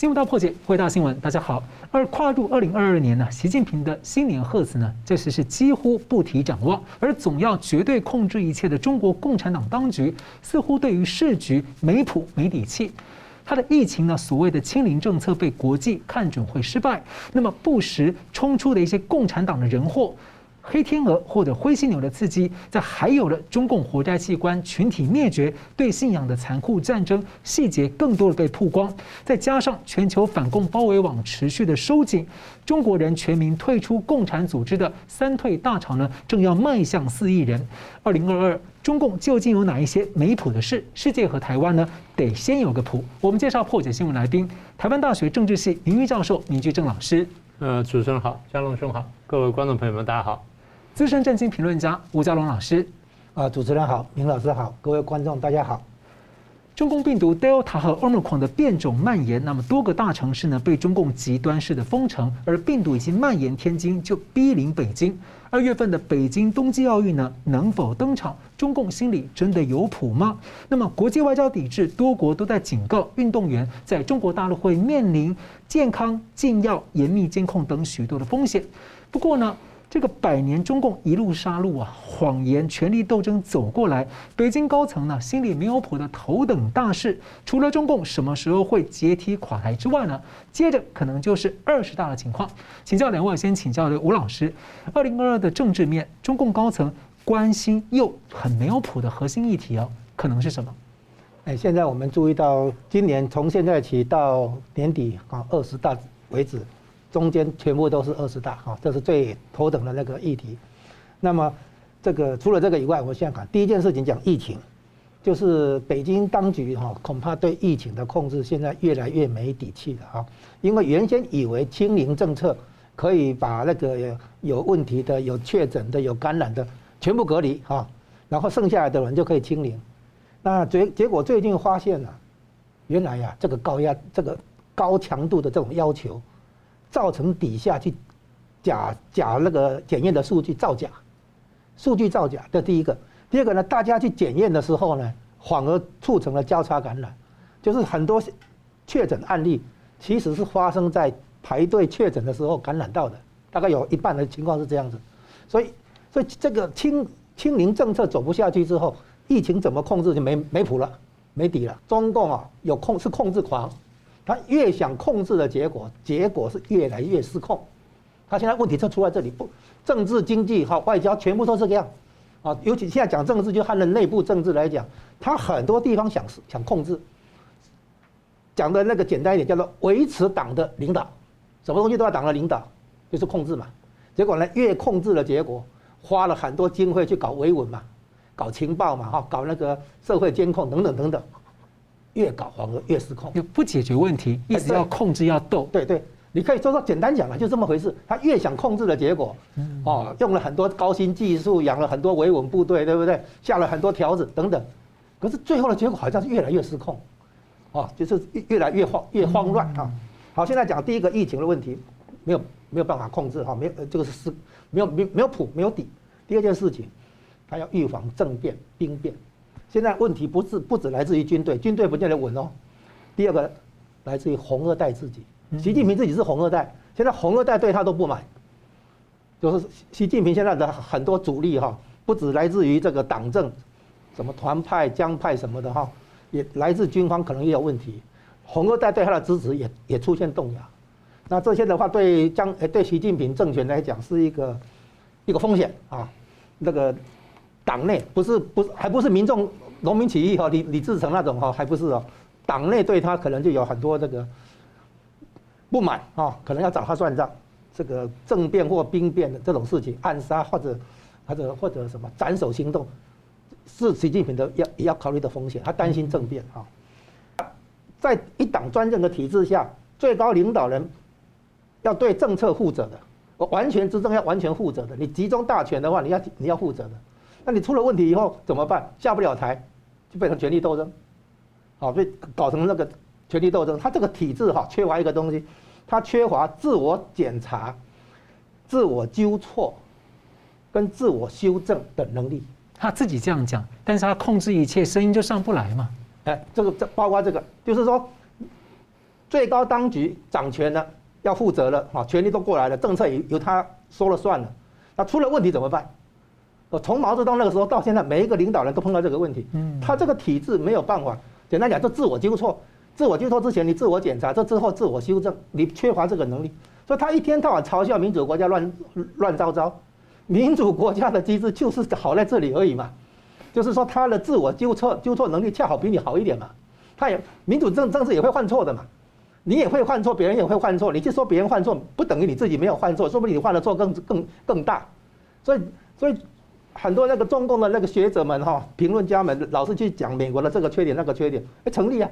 新闻大破解，回答新闻，大家好。而跨入二零二二年呢，习近平的新年贺词呢，这时是几乎不提展望，而总要绝对控制一切的中国共产党当局，似乎对于时局没谱没底气。他的疫情呢，所谓的清零政策被国际看准会失败，那么不时冲出的一些共产党的人祸。黑天鹅或者灰犀牛的刺激，在还有了中共活摘器官群体灭绝、对信仰的残酷战争细节更多的被曝光，再加上全球反共包围网持续的收紧，中国人全民退出共产组织的三退大潮呢，正要迈向四亿人。二零二二，中共究竟有哪一些没谱的事？世界和台湾呢，得先有个谱。我们介绍破解新闻来宾，台湾大学政治系名誉教授明居正老师。呃，主持人好，佳龙兄好，各位观众朋友们，大家好。资深政经评论家吴家龙老师，啊，主持人好，明老师好，各位观众大家好。中共病毒 Delta 和 Omicron 的变种蔓延，那么多个大城市呢被中共极端式的封城，而病毒已经蔓延天津，就逼临北京。二月份的北京冬季奥运呢能否登场？中共心里真的有谱吗？那么国际外交抵制，多国都在警告运动员，在中国大陆会面临健康禁药、严密监控等许多的风险。不过呢？这个百年中共一路杀戮啊，谎言权力斗争走过来，北京高层呢心里没有谱的头等大事，除了中共什么时候会解体垮台之外呢，接着可能就是二十大的情况。请教两位，先请教的吴老师，二零二二的政治面，中共高层关心又很没有谱的核心议题哦，可能是什么？哎，现在我们注意到，今年从现在起到年底啊，二十大为止。中间全部都是二十大哈，这是最头等的那个议题。那么，这个除了这个以外，我现在看第一件事情讲疫情，就是北京当局哈恐怕对疫情的控制现在越来越没底气了哈，因为原先以为清零政策可以把那个有问题的、有确诊的、有感染的全部隔离哈，然后剩下来的人就可以清零。那结结果最近发现了，原来呀这个高压、这个高强度的这种要求。造成底下去假假那个检验的数据造假，数据造假，这第一个。第二个呢，大家去检验的时候呢，反而促成了交叉感染，就是很多确诊案例其实是发生在排队确诊的时候感染到的，大概有一半的情况是这样子。所以，所以这个清清零政策走不下去之后，疫情怎么控制就没没谱了，没底了。中共啊，有控是控制狂。他越想控制的结果，结果是越来越失控。他现在问题就出在这里，不，政治、经济和外交全部都是这样。啊，尤其现在讲政治，就汉人内部政治来讲，他很多地方想想控制。讲的那个简单一点，叫做维持党的领导，什么东西都要党的领导，就是控制嘛。结果呢，越控制的结果，花了很多经费去搞维稳嘛，搞情报嘛，哈，搞那个社会监控等等等等。越搞黄河越失控，就不解决问题，一直要控制要斗。对对，你可以说说简单讲了，就这么回事。他越想控制的结果，哦，用了很多高新技术，养了很多维稳部队，对不对？下了很多条子等等，可是最后的结果好像是越来越失控，哦，就是越来越慌越慌乱啊。好，现在讲第一个疫情的问题，没有没有办法控制哈，没有这个是失没有没没有谱没有底。第二件事情，他要预防政变兵变。现在问题不是不只来自于军队，军队不见得稳哦。第二个，来自于红二代自己。习近平自己是红二代，现在红二代对他都不满。就是习近平现在的很多主力哈，不止来自于这个党政，什么团派、江派什么的哈，也来自军方可能也有问题。红二代对他的支持也也出现动摇。那这些的话对江诶对习近平政权来讲是一个一个风险啊，那个。党内不是不是还不是民众农民起义哈，李李自成那种哈，还不是哦。党内对他可能就有很多这个不满啊，可能要找他算账。这个政变或兵变的这种事情，暗杀或者或者或者什么斩首行动，是习近平的要也要考虑的风险。他担心政变啊，在一党专政的体制下，最高领导人要对政策负责的，完全执政要完全负责的。你集中大权的话，你要你要负责的。那你出了问题以后怎么办？下不了台，就变成权力斗争，好，被搞成那个权力斗争。他这个体制哈，缺乏一个东西，他缺乏自我检查、自我纠错跟自我修正的能力。他自己这样讲，但是他控制一切，声音就上不来嘛。哎，这个这包括这个，就是说，最高当局掌权了，要负责了，啊，权力都过来了，政策由由他说了算了。那出了问题怎么办？呃，从毛泽东那个时候到现在，每一个领导人都碰到这个问题。嗯，他这个体制没有办法，简单讲，就自我纠错。自我纠错之前，你自我检查；这之后自我修正，你缺乏这个能力，所以他一天到晚嘲笑民主国家乱乱糟糟。民主国家的机制就是好在这里而已嘛，就是说他的自我纠错纠错能力恰好比你好一点嘛。他也民主政政治也会犯错的嘛，你也会犯错，别人也会犯错。你去说别人犯错，不等于你自己没有犯错，说不定你犯的错更更更大。所以所以很多那个中共的那个学者们哈，评论家们老是去讲美国的这个缺点那个缺点，哎，成立啊。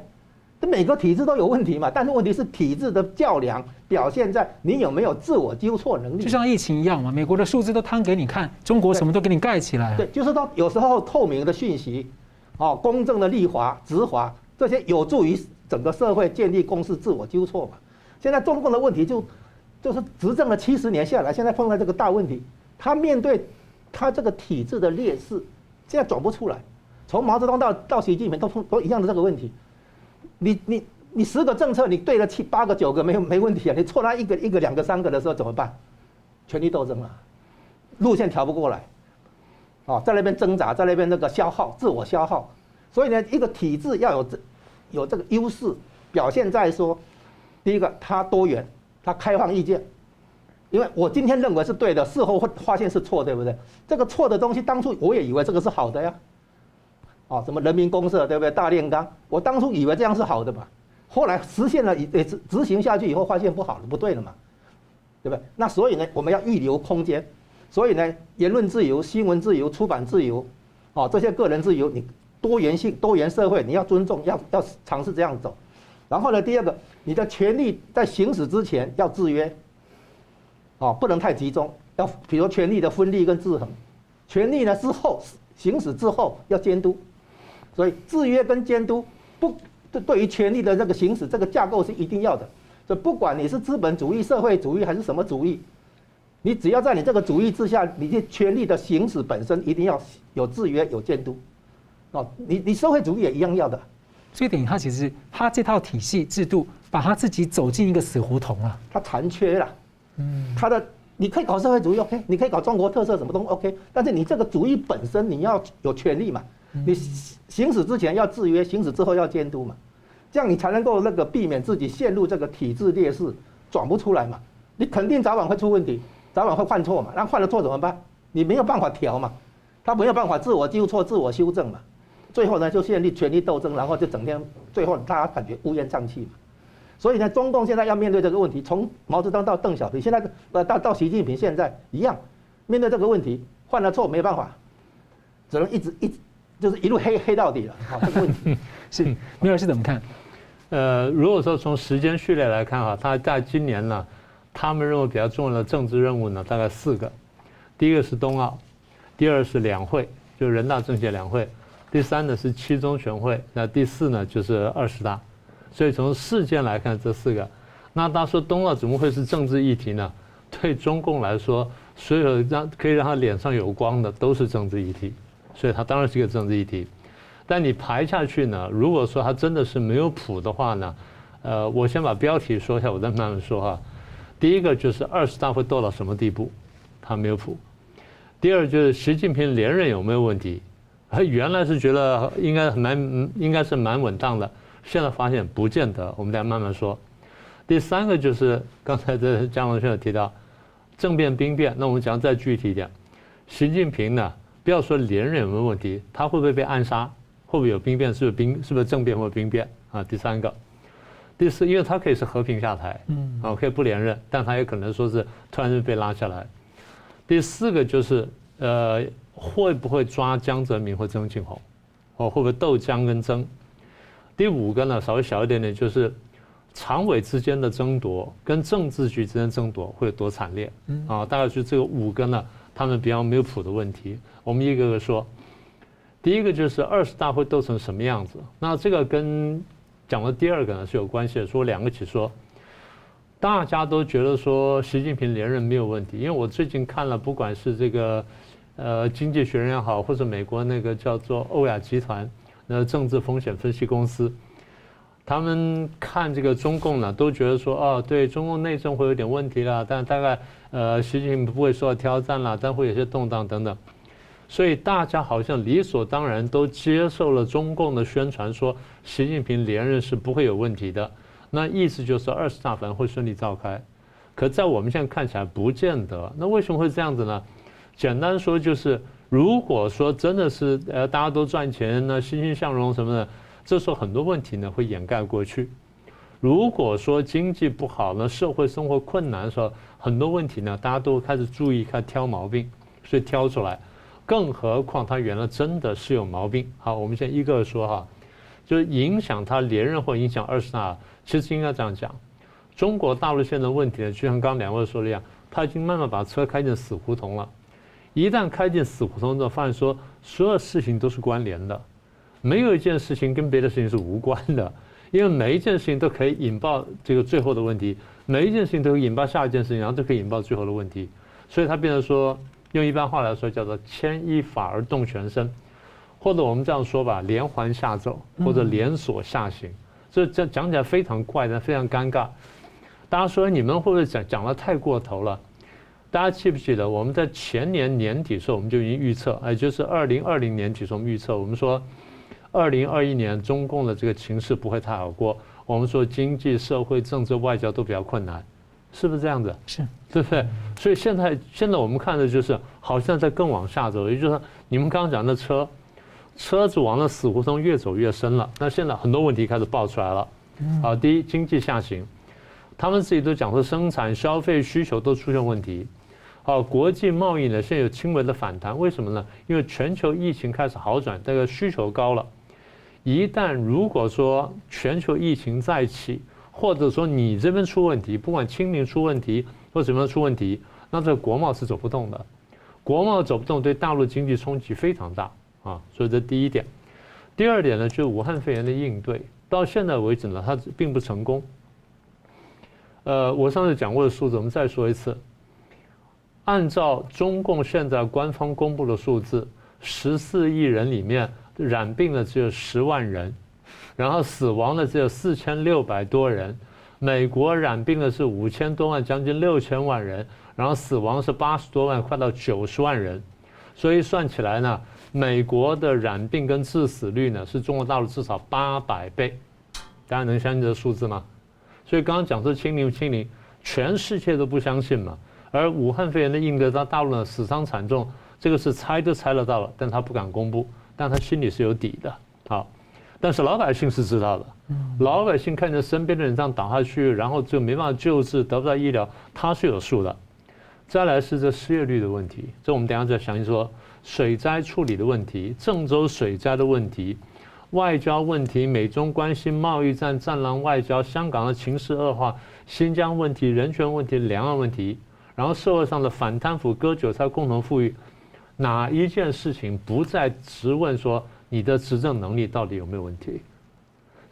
这每个体制都有问题嘛，但是问题是体制的较量表现在你有没有自我纠错能力。就像疫情一样嘛，美国的数字都摊给你看，中国什么都给你盖起来。对，就是说有时候透明的讯息，哦，公正的立法执法，这些有助于整个社会建立共识，自我纠错嘛。现在中共的问题就就是执政了七十年下来，现在碰到这个大问题，他面对他这个体制的劣势，现在转不出来。从毛泽东到到习近平都都一样的这个问题。你你你十个政策你对了七八个九个没有没问题啊，你错他一个一个两个三个的时候怎么办？权力斗争啊，路线调不过来，哦，在那边挣扎，在那边那个消耗自我消耗，所以呢，一个体制要有这有这个优势，表现在说，第一个它多元，它开放意见，因为我今天认为是对的，事后会发现是错，对不对？这个错的东西当初我也以为这个是好的呀。哦，什么人民公社对不对？大炼钢，我当初以为这样是好的嘛，后来实现了，也执执行下去以后，发现不好了，不对了嘛，对不对？那所以呢，我们要预留空间，所以呢，言论自由、新闻自由、出版自由，哦，这些个人自由，你多元性、多元社会，你要尊重，要要尝试这样走。然后呢，第二个，你的权利在行使之前要制约，哦，不能太集中，要比如权力的分立跟制衡，权力呢之后行使之后要监督。所以制约跟监督不，对对于权力的这个行使，这个架构是一定要的。所以不管你是资本主义、社会主义还是什么主义，你只要在你这个主义之下，你的权力的行使本身一定要有制约、有监督。哦，你你社会主义也一样要的。所以等于他其实他这套体系制度，把他自己走进一个死胡同了。他残缺了。嗯。他的你可以搞社会主义 OK，你可以搞中国特色什么东西 OK，但是你这个主义本身你要有权利嘛。你行使之前要制约，行使之后要监督嘛，这样你才能够那个避免自己陷入这个体制劣势，转不出来嘛。你肯定早晚会出问题，早晚会犯错嘛。那犯了错怎么办？你没有办法调嘛，他没有办法自我纠错、自我修正嘛。最后呢，就建立权力斗争，然后就整天最后大家感觉乌烟瘴气嘛。所以呢，中共现在要面对这个问题，从毛泽东到邓小平，现在呃到到习近平现在一样，面对这个问题，犯了错没办法，只能一直一直。就是一路黑黑到底了，好，这个问题是米尔是怎么看？呃，如果说从时间序列来看啊，他在今年呢，他们认为比较重要的政治任务呢，大概四个，第一个是冬奥，第二是两会，就是人大政协两会，第三呢是七中全会，那第四呢就是二十大，所以从事件来看这四个，那他说冬奥怎么会是政治议题呢？对中共来说，所有让可以让他脸上有光的都是政治议题。所以他当然是个政治议题，但你排下去呢？如果说他真的是没有谱的话呢？呃，我先把标题说一下，我再慢慢说哈。第一个就是二十大会斗到什么地步，他没有谱。第二就是习近平连任有没有问题？他原来是觉得应该蛮应该是蛮稳当的，现在发现不见得。我们再慢慢说。第三个就是刚才这江龙先生提到政变兵变，那我们讲再具体一点，习近平呢？不要说连任有没有问题，他会不会被暗杀？会不会有兵变？是不是兵？是不是政变或兵变？啊，第三个，第四，因为他可以是和平下台，嗯，啊，可以不连任，但他也可能说是突然就被拉下来。第四个就是，呃，会不会抓江泽民或曾庆红？哦，会不会斗江跟曾？第五个呢，稍微小一点点，就是常委之间的争夺跟政治局之间争夺会有多惨烈？啊，大概就这个五个呢。他们比较没有谱的问题，我们一个个说。第一个就是二十大会斗成什么样子？那这个跟讲的第二个呢是有关系的。说两个一起说，大家都觉得说习近平连任没有问题，因为我最近看了，不管是这个呃经济学人也好，或者美国那个叫做欧亚集团那政治风险分析公司，他们看这个中共呢，都觉得说，哦，对中共内政会有点问题了，但大概呃，习近平不会受到挑战了，但会有些动荡等等。所以大家好像理所当然都接受了中共的宣传，说习近平连任是不会有问题的。那意思就是二十大反而会顺利召开。可在我们现在看起来不见得。那为什么会这样子呢？简单说就是，如果说真的是呃大家都赚钱，那欣欣向荣什么的，这时候很多问题呢会掩盖过去。如果说经济不好呢，社会生活困难的时候，很多问题呢大家都开始注意开始挑毛病，所以挑出来。更何况他原来真的是有毛病。好，我们先一个说哈，就是影响他连任或影响二十大，其实应该这样讲。中国大陆现在的问题呢，就像刚两位说的一样，他已经慢慢把车开进死胡同了。一旦开进死胡同之后，发现说所有事情都是关联的，没有一件事情跟别的事情是无关的，因为每一件事情都可以引爆这个最后的问题，每一件事情都可以引爆下一件事情，然后都可以引爆最后的问题，所以它变成说。用一般话来说，叫做牵一发而动全身，或者我们这样说吧，连环下咒或者连锁下行，这这讲起来非常怪，但非常尴尬。大家说你们会不会讲讲的太过头了？大家记不记得我们在前年年底的时候，我们就已经预测，也就是二零二零年底时候我们预测，我们说二零二一年中共的这个情势不会太好过，我们说经济社会政治外交都比较困难。是不是这样子？是，对不对？所以现在现在我们看的就是，好像在更往下走。也就是说，你们刚刚讲的车，车子往那死胡同越走越深了。那现在很多问题开始爆出来了。好，第一，经济下行，他们自己都讲说，生产、消费需求都出现问题。好，国际贸易呢，现在有轻微的反弹。为什么呢？因为全球疫情开始好转，这个需求高了。一旦如果说全球疫情再起，或者说你这边出问题，不管清零出问题或什么出问题，那这国贸是走不动的，国贸走不动，对大陆经济冲击非常大啊。所以这第一点。第二点呢，就是武汉肺炎的应对，到现在为止呢，它并不成功。呃，我上次讲过的数字，我们再说一次。按照中共现在官方公布的数字，十四亿人里面染病的只有十万人。然后死亡的只有四千六百多人，美国染病的是五千多万，将近六千万人，然后死亡是八十多万，快到九十万人，所以算起来呢，美国的染病跟致死率呢是中国大陆至少八百倍，大家能相信这个数字吗？所以刚刚讲说清零清零，全世界都不相信嘛，而武汉肺炎的应对到大陆呢死伤惨重，这个是猜都猜得到了，但他不敢公布，但他心里是有底的，好。但是老百姓是知道的，老百姓看着身边的人这样倒下去，然后就没办法救治，得不到医疗，他是有数的。再来是这失业率的问题，这我们等下再详细说。水灾处理的问题，郑州水灾的问题，外交问题，美中关系、贸易战、战狼外交，香港的情势恶化，新疆问题、人权问题、两岸问题，然后社会上的反贪腐、割韭菜、共同富裕，哪一件事情不再质问说？你的执政能力到底有没有问题？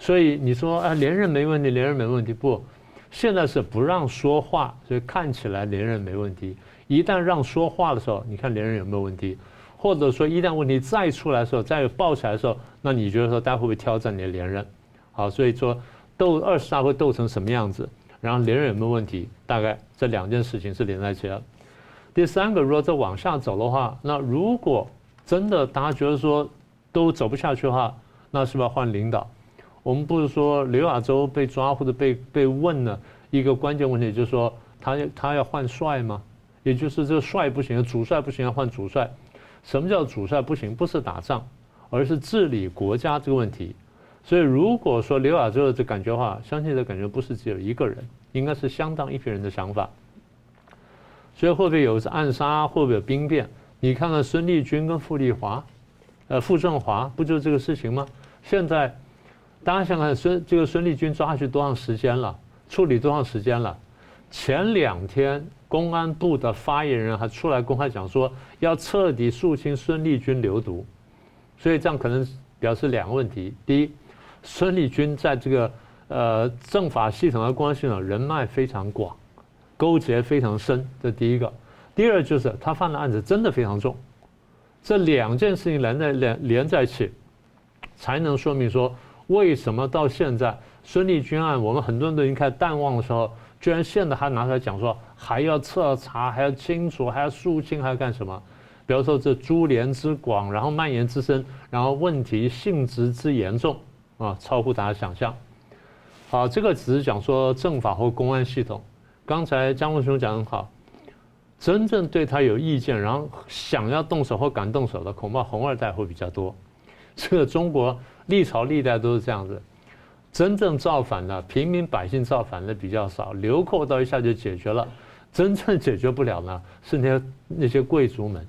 所以你说啊，连任没问题，连任没问题。不，现在是不让说话，所以看起来连任没问题。一旦让说话的时候，你看连任有没有问题？或者说一旦问题再出来的时候，再爆起来的时候，那你觉得说大家会不会挑战你的连任？好，所以说斗二十大会斗成什么样子？然后连任有没有问题？大概这两件事情是连在一起的。第三个，如果再往下走的话，那如果真的大家觉得说，都走不下去的话，那是不是要换领导？我们不是说刘亚洲被抓或者被被问了一个关键问题，就是说他他要换帅吗？也就是这个帅不行，主帅不行，要换主帅。什么叫主帅不行？不是打仗，而是治理国家这个问题。所以如果说刘亚洲的这感觉的话，相信这感觉不是只有一个人，应该是相当一批人的想法。所以会不会有暗杀？会不会有兵变？你看看孙立军跟傅丽华。呃，傅政华不就这个事情吗？现在大家想想孙这个孙立军抓下去多长时间了？处理多长时间了？前两天公安部的发言人还出来公开讲说，要彻底肃清孙立军流毒，所以这样可能表示两个问题：第一，孙立军在这个呃政法系统的关系呢人脉非常广，勾结非常深，这第一个；第二就是他犯的案子真的非常重。这两件事情连在连连在一起，才能说明说为什么到现在孙立军案，我们很多人都已经开始淡忘的时候，居然现在还拿出来讲说还要彻查，还要清楚，还要肃清，还要干什么？比如说这株连之广，然后蔓延之深，然后问题性质之严重啊，超乎大家想象。好，这个只是讲说政法或公安系统。刚才江文兄讲很好，真正对他有意见，然后想要动手或敢动手的，恐怕红二代会比较多。这个中国历朝历代都是这样子，真正造反的平民百姓造反的比较少，流寇到一下就解决了。真正解决不了呢，是那些那些贵族们。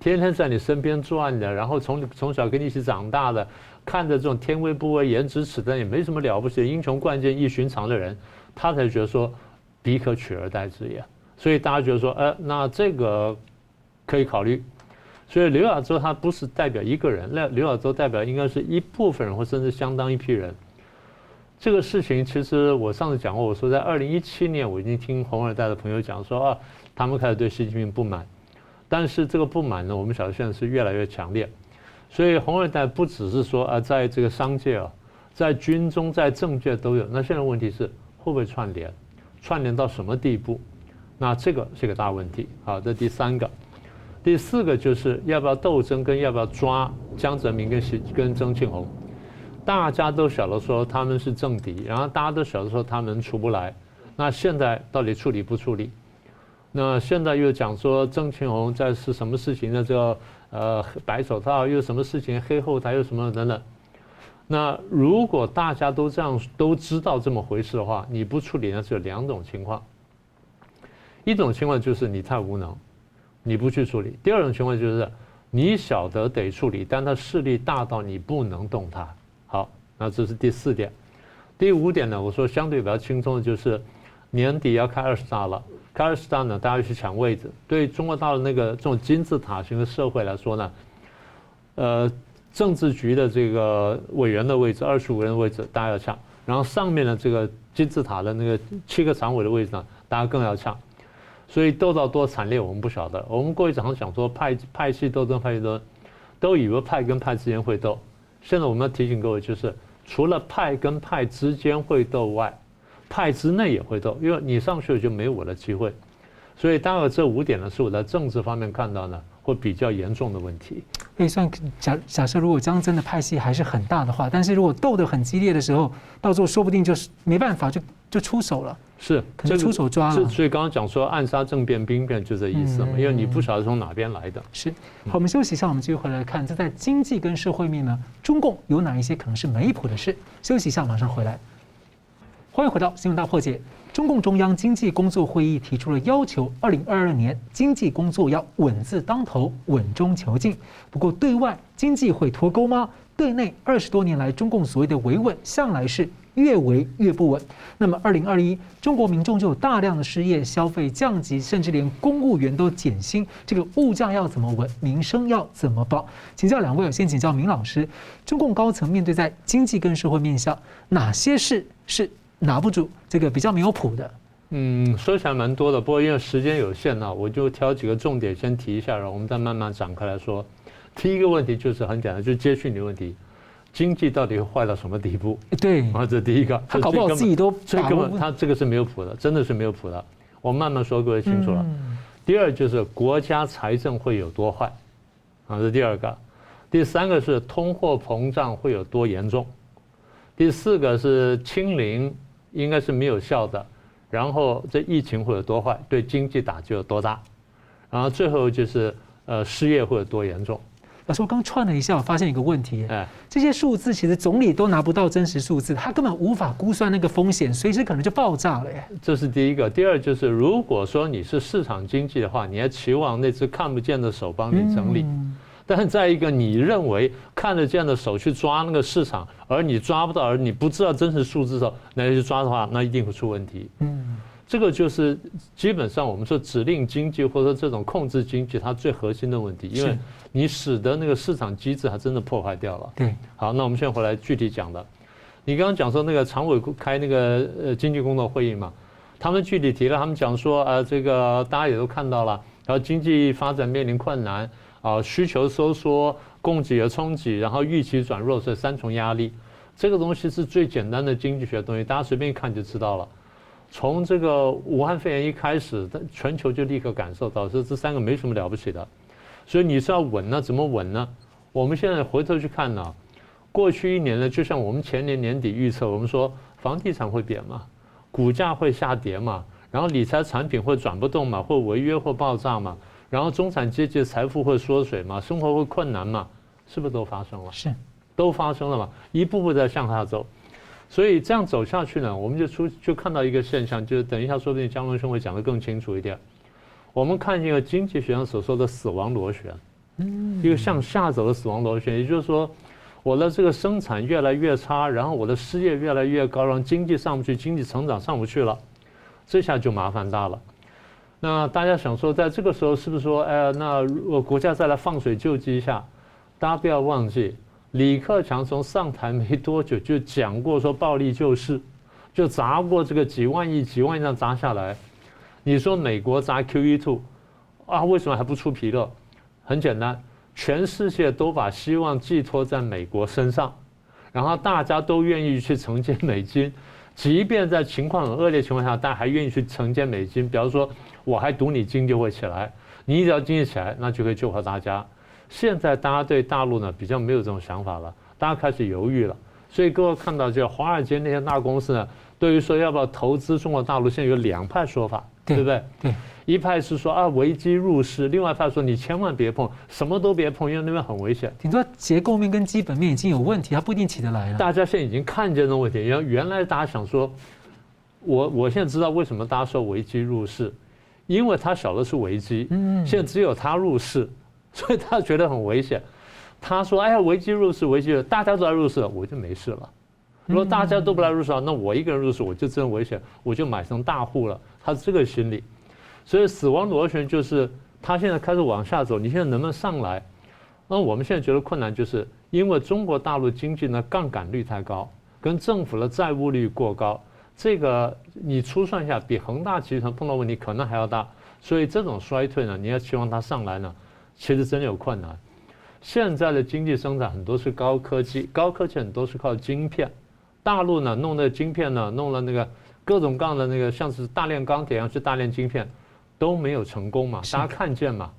天天在你身边转的，然后从从小跟你一起长大的，看着这种天威不威、颜值尺但也没什么了不起英雄冠杰、异寻常的人，他才觉得说彼可取而代之也。所以大家觉得说，呃，那这个可以考虑。所以刘亚洲他不是代表一个人，那刘亚洲代表应该是一部分人，或甚至相当一批人。这个事情其实我上次讲过，我说在二零一七年我已经听红二代的朋友讲说啊，他们开始对习近平不满。但是这个不满呢，我们晓得现在是越来越强烈，所以红二代不只是说啊，在这个商界啊，在军中、在政界都有。那现在问题是会不会串联，串联到什么地步？那这个是个大问题。好，这第三个，第四个就是要不要斗争，跟要不要抓江泽民跟跟曾庆红，大家都晓得说他们是政敌，然后大家都晓得说他们出不来，那现在到底处理不处理？那现在又讲说曾庆红在是什么事情呢？这个呃白手套又什么事情？黑后台又什么等等。那如果大家都这样都知道这么回事的话，你不处理呢，只有两种情况。一种情况就是你太无能，你不去处理；第二种情况就是你晓得得处理，但他势力大到你不能动他。好，那这是第四点。第五点呢，我说相对比较轻松的就是年底要开二十大了。二十大呢，大家去抢位置。对中国大陆那个这种金字塔型的社会来说呢，呃，政治局的这个委员的位置，二十五人的位置，大家要抢。然后上面的这个金字塔的那个七个常委的位置呢，大家更要抢。所以斗到多惨烈，我们不晓得。我们过去常常讲说派派系斗争，派系斗争，都以为派跟派之间会斗。现在我们要提醒各位，就是除了派跟派之间会斗外，派之内也会斗，因为你上去了就没有我的机会，所以当然这五点呢是我在政治方面看到呢会比较严重的问题。可以算假假设，如果江真的派系还是很大的话，但是如果斗得很激烈的时候，到时候说不定就是没办法就就出手了。是，可能出手抓了。所以刚刚讲说暗杀政变兵变就这意思嘛，因为你不晓得从哪边来的。是。好，我们休息一下，我们继续回来看，这在经济跟社会面呢，中共有哪一些可能是没谱的事？休息一下，马上回来。欢迎回到《新闻大破解》。中共中央经济工作会议提出了要求，二零二二年经济工作要稳字当头，稳中求进。不过，对外经济会脱钩吗？对内二十多年来，中共所谓的维稳，向来是越维越不稳。那么，二零二一，中国民众就有大量的失业、消费降级，甚至连公务员都减薪。这个物价要怎么稳？民生要怎么保？请教两位，先请教明老师，中共高层面对在经济跟社会面向，哪些事是？拿不住，这个比较没有谱的。嗯，说起来蛮多的，不过因为时间有限呢，我就挑几个重点先提一下，然后我们再慢慢展开来说。第一个问题就是很简单，就是接续你的问题，经济到底会坏到什么地步？对，啊，这第一个，他搞不好自己都所以根本他这个是没有谱的，真的是没有谱的。我慢慢说，各位清楚了。第二就是国家财政会有多坏，啊，这第二个。第三个是通货膨胀会有多严重。第四个是清零。应该是没有效的，然后这疫情会有多坏，对经济打击有多大，然后最后就是呃失业会有多严重。老师，我刚串了一下，我发现一个问题，哎，这些数字其实总理都拿不到真实数字，他根本无法估算那个风险，随时可能就爆炸了耶。这是第一个，第二就是如果说你是市场经济的话，你还期望那只看不见的手帮你整理。嗯但是再一个，你认为看得见的手去抓那个市场，而你抓不到，而你不知道真实数字的时候，那去抓的话，那一定会出问题。嗯，这个就是基本上我们说指令经济或者说这种控制经济它最核心的问题，因为你使得那个市场机制还真的破坏掉了。对，好，那我们现在回来具体讲的，你刚刚讲说那个常委开那个呃经济工作会议嘛，他们具体提了，他们讲说呃这个大家也都看到了，然后经济发展面临困难。啊，需求收缩，供给的冲击，然后预期转弱，这三重压力。这个东西是最简单的经济学东西，大家随便一看就知道了。从这个武汉肺炎一开始，全球就立刻感受到，这这三个没什么了不起的。所以你是要稳呢？怎么稳呢？我们现在回头去看呢，过去一年呢，就像我们前年年底预测，我们说房地产会贬嘛，股价会下跌嘛，然后理财产品会转不动嘛，或违约或爆炸嘛，然后中产阶级的财富会缩水嘛，生活会困难嘛，是不是都发生了？是，都发生了嘛，一步步在向下走。所以这样走下去呢，我们就出就看到一个现象，就是等一下说不定江龙兄会讲得更清楚一点。我们看一个经济学上所说的死亡螺旋，嗯，一个向下走的死亡螺旋，也就是说，我的这个生产越来越差，然后我的失业越来越高，让经济上不去，经济成长上不去了，这下就麻烦大了。那大家想说，在这个时候是不是说，哎，那我国家再来放水救济一下？大家不要忘记。李克强从上台没多久就讲过说暴力救市，就砸过这个几万亿、几万亿这样砸下来。你说美国砸 QE two 啊，为什么还不出皮了？很简单，全世界都把希望寄托在美国身上，然后大家都愿意去承接美金，即便在情况很恶劣情况下，大家还愿意去承接美金。比方说，我还赌你经济会起来，你只要经济起来，那就可以救活大家。现在大家对大陆呢比较没有这种想法了，大家开始犹豫了。所以各位看到，就华尔街那些大公司呢，对于说要不要投资中国大陆，现在有两派说法，对不对？对。一派是说啊危机入市，另外一派说你千万别碰，什么都别碰，因为那边很危险。听说结构面跟基本面已经有问题，它不一定起得来了。大家现在已经看见这种问题，原原来大家想说，我我现在知道为什么大家说危机入市，因为他晓得是危机，嗯，现在只有他入市。所以他觉得很危险，他说：“哎呀，危机入市，危机，大家都来入市，我就没事了。如果大家都不来入市，那我一个人入市，我就真危险，我就买成大户了。”他是这个心理，所以死亡螺旋就是他现在开始往下走，你现在能不能上来？那我们现在觉得困难，就是因为中国大陆经济呢杠杆率太高，跟政府的债务率过高，这个你初算一下，比恒大集团碰到问题可能还要大。所以这种衰退呢，你要期望它上来呢？其实真有困难。现在的经济生产很多是高科技，高科技很多是靠晶片。大陆呢弄的晶片呢，弄了那个各种各样的那个，像是大炼钢铁一样去大炼晶片，都没有成功嘛，大家看见嘛。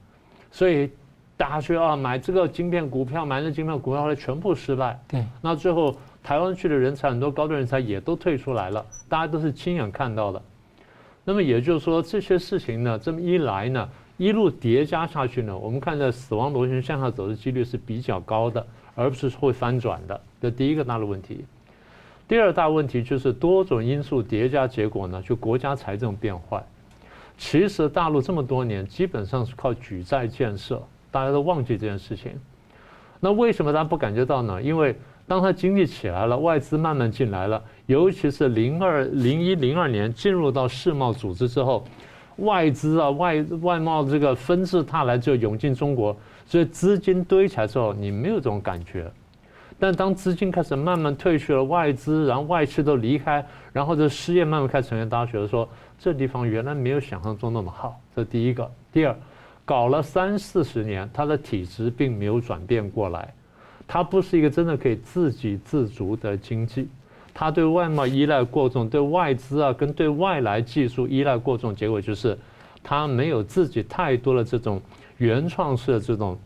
所以大家去啊买这个晶片股票，买那晶片股票后来全部失败。对。那最后台湾去的人才很多，高端人才也都退出来了，大家都是亲眼看到的。那么也就是说，这些事情呢，这么一来呢。一路叠加下去呢，我们看到死亡螺旋向下走的几率是比较高的，而不是会翻转的。这第一个大的问题。第二大问题就是多种因素叠加结果呢，就国家财政变坏。其实大陆这么多年基本上是靠举债建设，大家都忘记这件事情。那为什么大家不感觉到呢？因为当它经济起来了，外资慢慢进来了，尤其是零二零一零二年进入到世贸组织之后。外资啊，外外贸这个纷至沓来就涌进中国，所以资金堆起来之后，你没有这种感觉。但当资金开始慢慢退去了，外资然后外企都离开，然后这失业慢慢开始呈现，大家觉得说这地方原来没有想象中那么好。这第一个，第二，搞了三四十年，它的体质并没有转变过来，它不是一个真的可以自给自足的经济。它对外贸依赖过重，对外资啊跟对外来技术依赖过重，结果就是它没有自己太多的这种原创式的这种，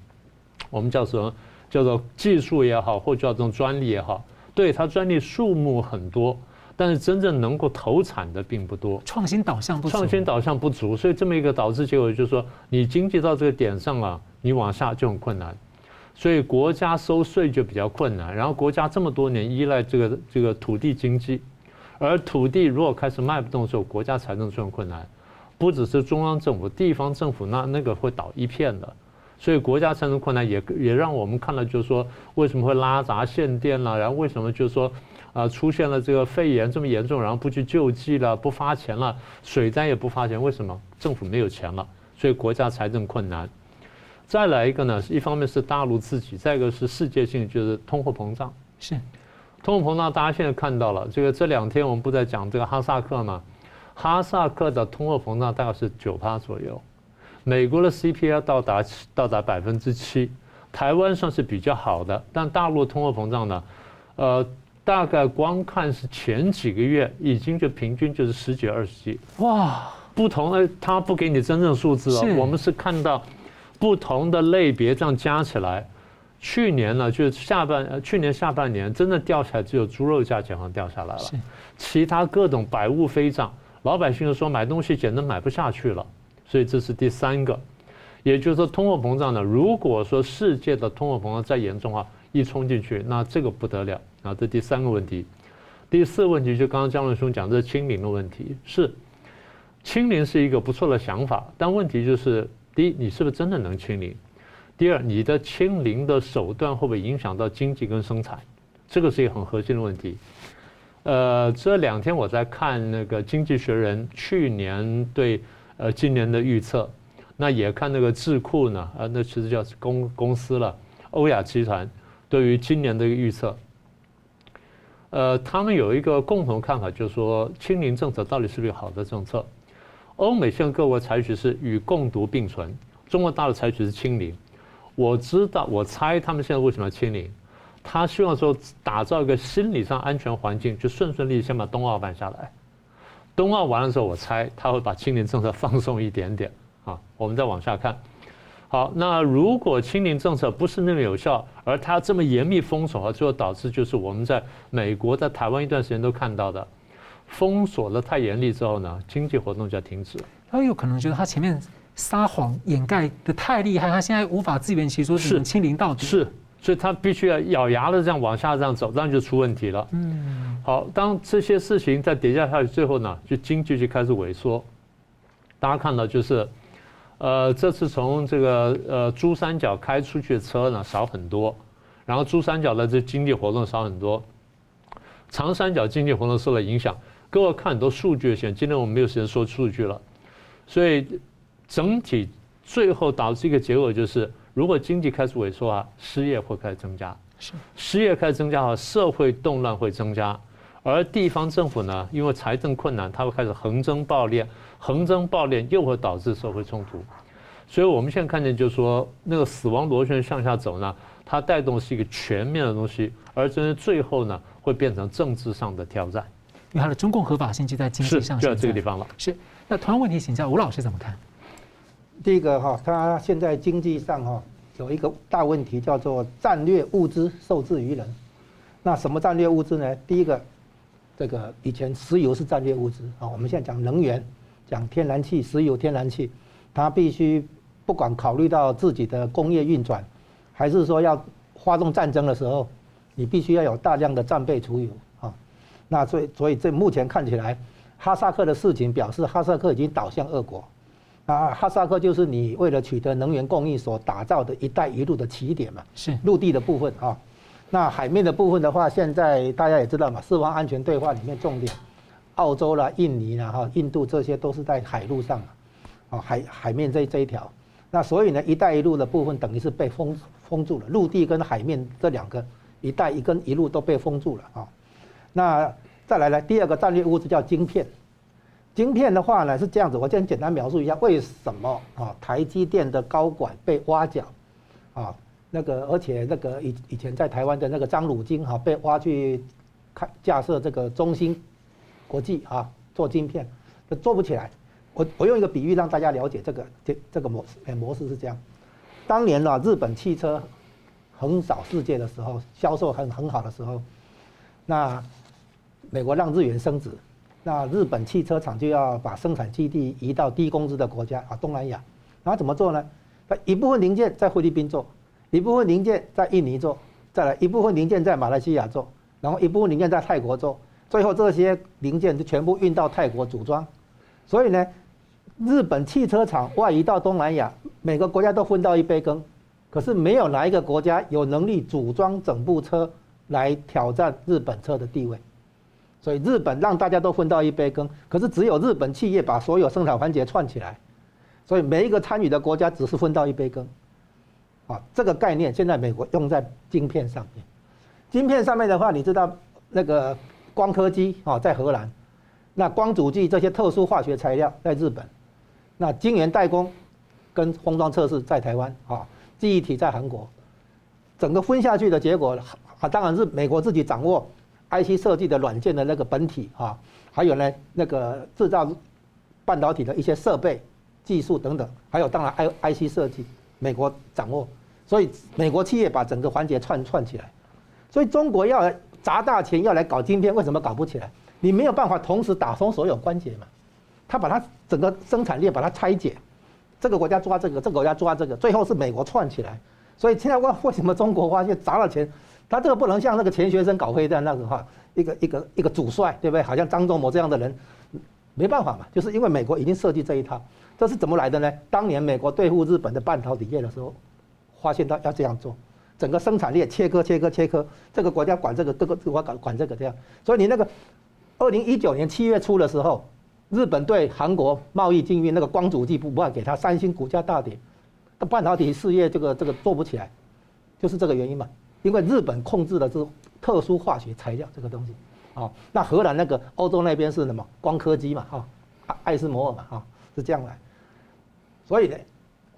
我们叫什么叫做技术也好，或叫这种专利也好，对它专利数目很多，但是真正能够投产的并不多，创新导向不足，创新导向不足，所以这么一个导致结果就是说，你经济到这个点上啊，你往下就很困难。所以国家收税就比较困难，然后国家这么多年依赖这个这个土地经济，而土地如果开始卖不动的时候，国家财政就很困难，不只是中央政府，地方政府那那个会倒一片的，所以国家财政困难也也让我们看了，就是说为什么会拉闸限电了，然后为什么就是说啊出现了这个肺炎这么严重，然后不去救济了，不发钱了，水灾也不发钱，为什么？政府没有钱了，所以国家财政困难。再来一个呢，是一方面是大陆自己，再一个是世界性，就是通货膨胀。是，通货膨胀，大家现在看到了，这个这两天我们不在讲这个哈萨克嘛？哈萨克的通货膨胀大概是九趴左右，美国的 CPI 到达到达百分之七，台湾算是比较好的，但大陆通货膨胀呢，呃，大概光看是前几个月，已经就平均就是十几二十几。哇，不同的他不给你真正数字哦，我们是看到不同的类别这样加起来。去年呢，就是下半呃，去年下半年真的掉下来，只有猪肉价钱好像掉下来了，其他各种百物飞涨，老百姓就说买东西简直买不下去了，所以这是第三个，也就是说通货膨胀呢，如果说世界的通货膨胀再严重啊，一冲进去，那这个不得了啊，这第三个问题，第四个问题就刚刚姜文兄讲这清零的问题，是清零是一个不错的想法，但问题就是第一，你是不是真的能清零？第二，你的清零的手段会不会影响到经济跟生产？这个是一个很核心的问题。呃，这两天我在看那个《经济学人》去年对呃今年的预测，那也看那个智库呢，呃，那其实叫公公司了，欧亚集团对于今年的一个预测。呃，他们有一个共同看法，就是说清零政策到底是不是好的政策？欧美现在各国采取是与共读并存，中国大陆采取是清零。我知道，我猜他们现在为什么要清零？他希望说打造一个心理上安全环境，就顺顺利利先把冬奥办下来。冬奥完了之后，我猜他会把清零政策放松一点点。啊，我们再往下看。好，那如果清零政策不是那么有效，而他这么严密封锁，最后导致就是我们在美国、在台湾一段时间都看到的，封锁的太严厉之后呢，经济活动就要停止。他有可能觉得他前面。撒谎掩盖的太厉害，他现在无法自圆其说，只能清零到底。是，所以他必须要咬牙的这样往下这样走，这样就出问题了。嗯，好，当这些事情再叠加下去，最后呢，就经济就开始萎缩。大家看到就是，呃，这次从这个呃珠三角开出去的车呢少很多，然后珠三角的这经济活动少很多，长三角经济活动受了影响。各位看很多数据先，今天我们没有时间说数据了，所以。整体最后导致一个结果就是，如果经济开始萎缩啊，失业会开始增加。是，失业开始增加啊，社会动乱会增加，而地方政府呢，因为财政困难，它会开始横征暴敛，横征暴敛又会导致社会冲突。所以我们现在看见，就是说那个死亡螺旋向下走呢，它带动是一个全面的东西，而真正最后呢，会变成政治上的挑战。因为它的中共合法性就在经济上，就在这个地方了。是，那同样问题，请教吴老师怎么看？第一个哈，它现在经济上哈有一个大问题，叫做战略物资受制于人。那什么战略物资呢？第一个，这个以前石油是战略物资啊，我们现在讲能源，讲天然气、石油、天然气，它必须不管考虑到自己的工业运转，还是说要发动战争的时候，你必须要有大量的战备储油啊。那所以，所以这目前看起来，哈萨克的事情表示，哈萨克已经倒向俄国。啊，哈萨克就是你为了取得能源供应所打造的一带一路的起点嘛。是陆地的部分啊，那海面的部分的话，现在大家也知道嘛，四方安全对话里面重点，澳洲啦、印尼啦、哈、印度这些都是在海路上啊，海海面这这一条，那所以呢，一带一路的部分等于是被封封住了，陆地跟海面这两个一带一跟一路都被封住了啊。那再来呢，第二个战略物资叫晶片。晶片的话呢是这样子，我先简单描述一下为什么啊台积电的高管被挖角，啊那个而且那个以以前在台湾的那个张汝京哈被挖去开架设这个中芯国际啊做晶片，都做不起来。我我用一个比喻让大家了解这个这这个模式，模式是这样。当年呢日本汽车横扫世界的时候，销售很很好的时候，那美国让日元升值。那日本汽车厂就要把生产基地移到低工资的国家啊，东南亚。然后怎么做呢？那一部分零件在菲律宾做，一部分零件在印尼做，再来一部分零件在马来西亚做，然后一部分零件在泰国做，最后这些零件就全部运到泰国组装。所以呢，日本汽车厂外移到东南亚，每个国家都分到一杯羹，可是没有哪一个国家有能力组装整部车来挑战日本车的地位。所以日本让大家都分到一杯羹，可是只有日本企业把所有生产环节串起来，所以每一个参与的国家只是分到一杯羹。啊，这个概念现在美国用在晶片上面。晶片上面的话，你知道那个光刻机啊，在荷兰；那光阻剂这些特殊化学材料在日本；那晶圆代工跟封装测试在台湾啊，记忆体在韩国。整个分下去的结果，啊，当然是美国自己掌握。IC 设计的软件的那个本体啊，还有呢那个制造半导体的一些设备、技术等等，还有当然 I IC 设计，美国掌握，所以美国企业把整个环节串串起来，所以中国要砸大钱要来搞晶片，为什么搞不起来？你没有办法同时打通所有关节嘛？他把它整个生产链把它拆解，这个国家抓这个，这个国家抓这个，最后是美国串起来。所以现在问为什么中国发现砸了钱，他这个不能像那个钱学森搞飞弹那个哈，一个一个一个主帅对不对？好像张忠谋这样的人，没办法嘛，就是因为美国已经设计这一套，这是怎么来的呢？当年美国对付日本的半导体业的时候，发现到要这样做，整个生产链切割切割切割，这个国家管这个，这个国家管管这个这样。所以你那个二零一九年七月初的时候，日本对韩国贸易禁运，那个光主机不不给他，三星股价大跌。那半导体事业这个这个做不起来，就是这个原因嘛。因为日本控制的是特殊化学材料这个东西，啊，那荷兰那个欧洲那边是什么？光刻机嘛，哈，艾斯摩尔嘛，哈，是这样来。所以呢，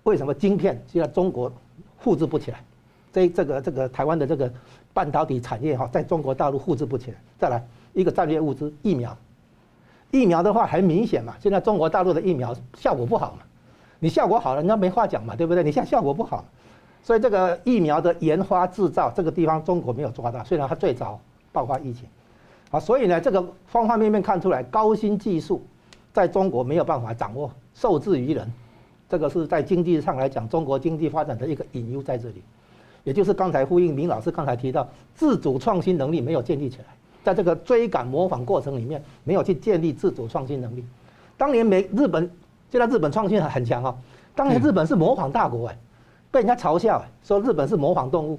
为什么晶片现在中国复制不起来？这这个这个台湾的这个半导体产业哈，在中国大陆复制不起来。再来一个战略物资疫苗，疫苗的话很明显嘛，现在中国大陆的疫苗效果不好嘛。你效果好了，人家没话讲嘛，对不对？你现在效果不好，所以这个疫苗的研发制造这个地方中国没有抓到，虽然它最早爆发疫情，啊，所以呢，这个方方面面看出来，高新技术在中国没有办法掌握，受制于人，这个是在经济上来讲，中国经济发展的一个隐忧在这里，也就是刚才呼应明老师刚才提到，自主创新能力没有建立起来，在这个追赶模仿过程里面，没有去建立自主创新能力。当年美日本。现在日本创新很强啊，当年日本是模仿大国哎，被人家嘲笑哎，说日本是模仿动物。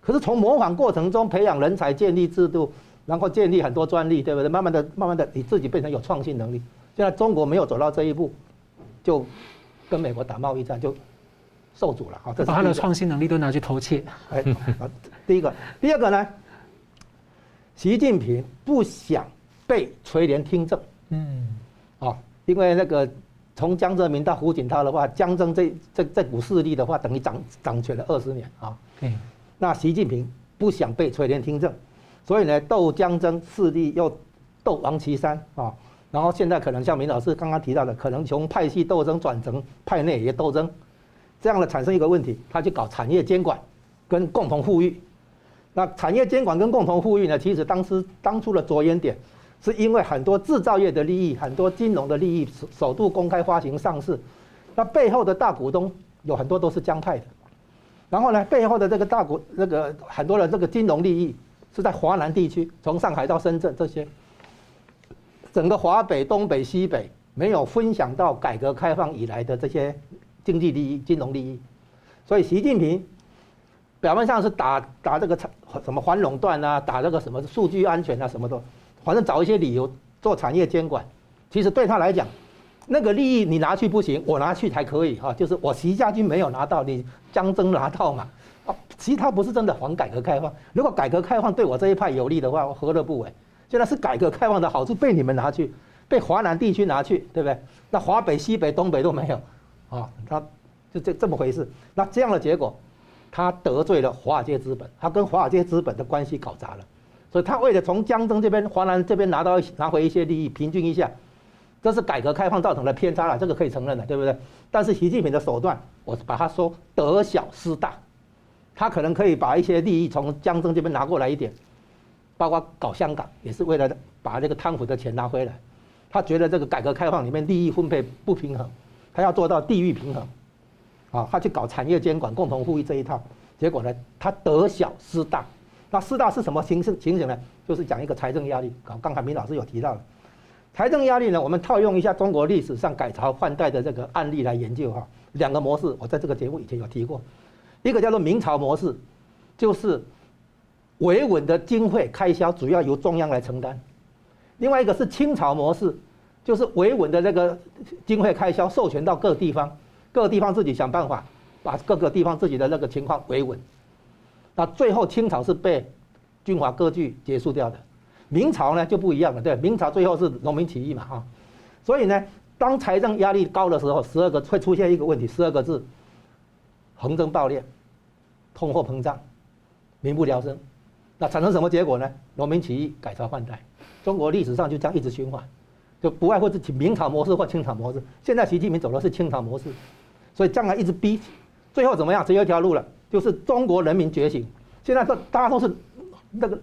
可是从模仿过程中培养人才、建立制度，然后建立很多专利，对不对？慢慢的、慢慢的，你自己变成有创新能力。现在中国没有走到这一步，就跟美国打贸易战就受阻了啊。这是把他的创新能力都拿去偷窃。哎，第一个，第二个呢？习近平不想被垂帘听政。嗯，啊，因为那个。从江泽民到胡锦涛的话，江曾这这这股势力的话，等于掌掌权了二十年啊。嗯。那习近平不想被垂帘听政，所以呢，斗江曾势力又斗王岐山啊。然后现在可能像明老师刚刚提到的，可能从派系斗争转成派内也斗争，这样的产生一个问题，他去搞产业监管跟共同富裕。那产业监管跟共同富裕呢，其实当时当初的着眼点。是因为很多制造业的利益，很多金融的利益，首首度公开发行上市，那背后的大股东有很多都是江派的，然后呢，背后的这个大股那个很多的这个金融利益是在华南地区，从上海到深圳这些，整个华北、东北、西北没有分享到改革开放以来的这些经济利益、金融利益，所以习近平表面上是打打这个什么反垄断啊，打这个什么数据安全啊，什么的。反正找一些理由做产业监管，其实对他来讲，那个利益你拿去不行，我拿去才可以哈。就是我习家军没有拿到，你江征拿到嘛。啊，其实他不是真的反改革开放。如果改革开放对我这一派有利的话，我何乐不为？现在是改革开放的好处被你们拿去，被华南地区拿去，对不对？那华北、西北、东北都没有，啊，他就这这么回事。那这样的结果，他得罪了华尔街资本，他跟华尔街资本的关系搞砸了。所以他为了从江浙这边、华南这边拿到拿回一些利益，平均一下，这是改革开放造成的偏差了，这个可以承认的，对不对？但是习近平的手段，我把他说得小失大，他可能可以把一些利益从江浙这边拿过来一点，包括搞香港也是为了把这个贪腐的钱拿回来。他觉得这个改革开放里面利益分配不平衡，他要做到地域平衡，啊，他去搞产业监管、共同富裕这一套，结果呢，他得小失大。那四大是什么形式情形呢？就是讲一个财政压力。刚刚才明老师有提到了，财政压力呢，我们套用一下中国历史上改朝换代的这个案例来研究哈。两个模式，我在这个节目以前有提过，一个叫做明朝模式，就是维稳的经费开销主要由中央来承担；另外一个是清朝模式，就是维稳的这个经费开销授权到各地方，各地方自己想办法把各个地方自己的那个情况维稳。那最后清朝是被军阀割据结束掉的，明朝呢就不一样了，对，明朝最后是农民起义嘛，哈，所以呢，当财政压力高的时候，十二个会出现一个问题，十二个字：横征暴敛、通货膨胀、民不聊生。那产生什么结果呢？农民起义，改朝换代，中国历史上就这样一直循环，就不外乎是明朝模式或清朝模式。现在习近平走的是清朝模式，所以将来一直逼，最后怎么样？只有一条路了，就是中国人民觉醒。现在都大家都是那个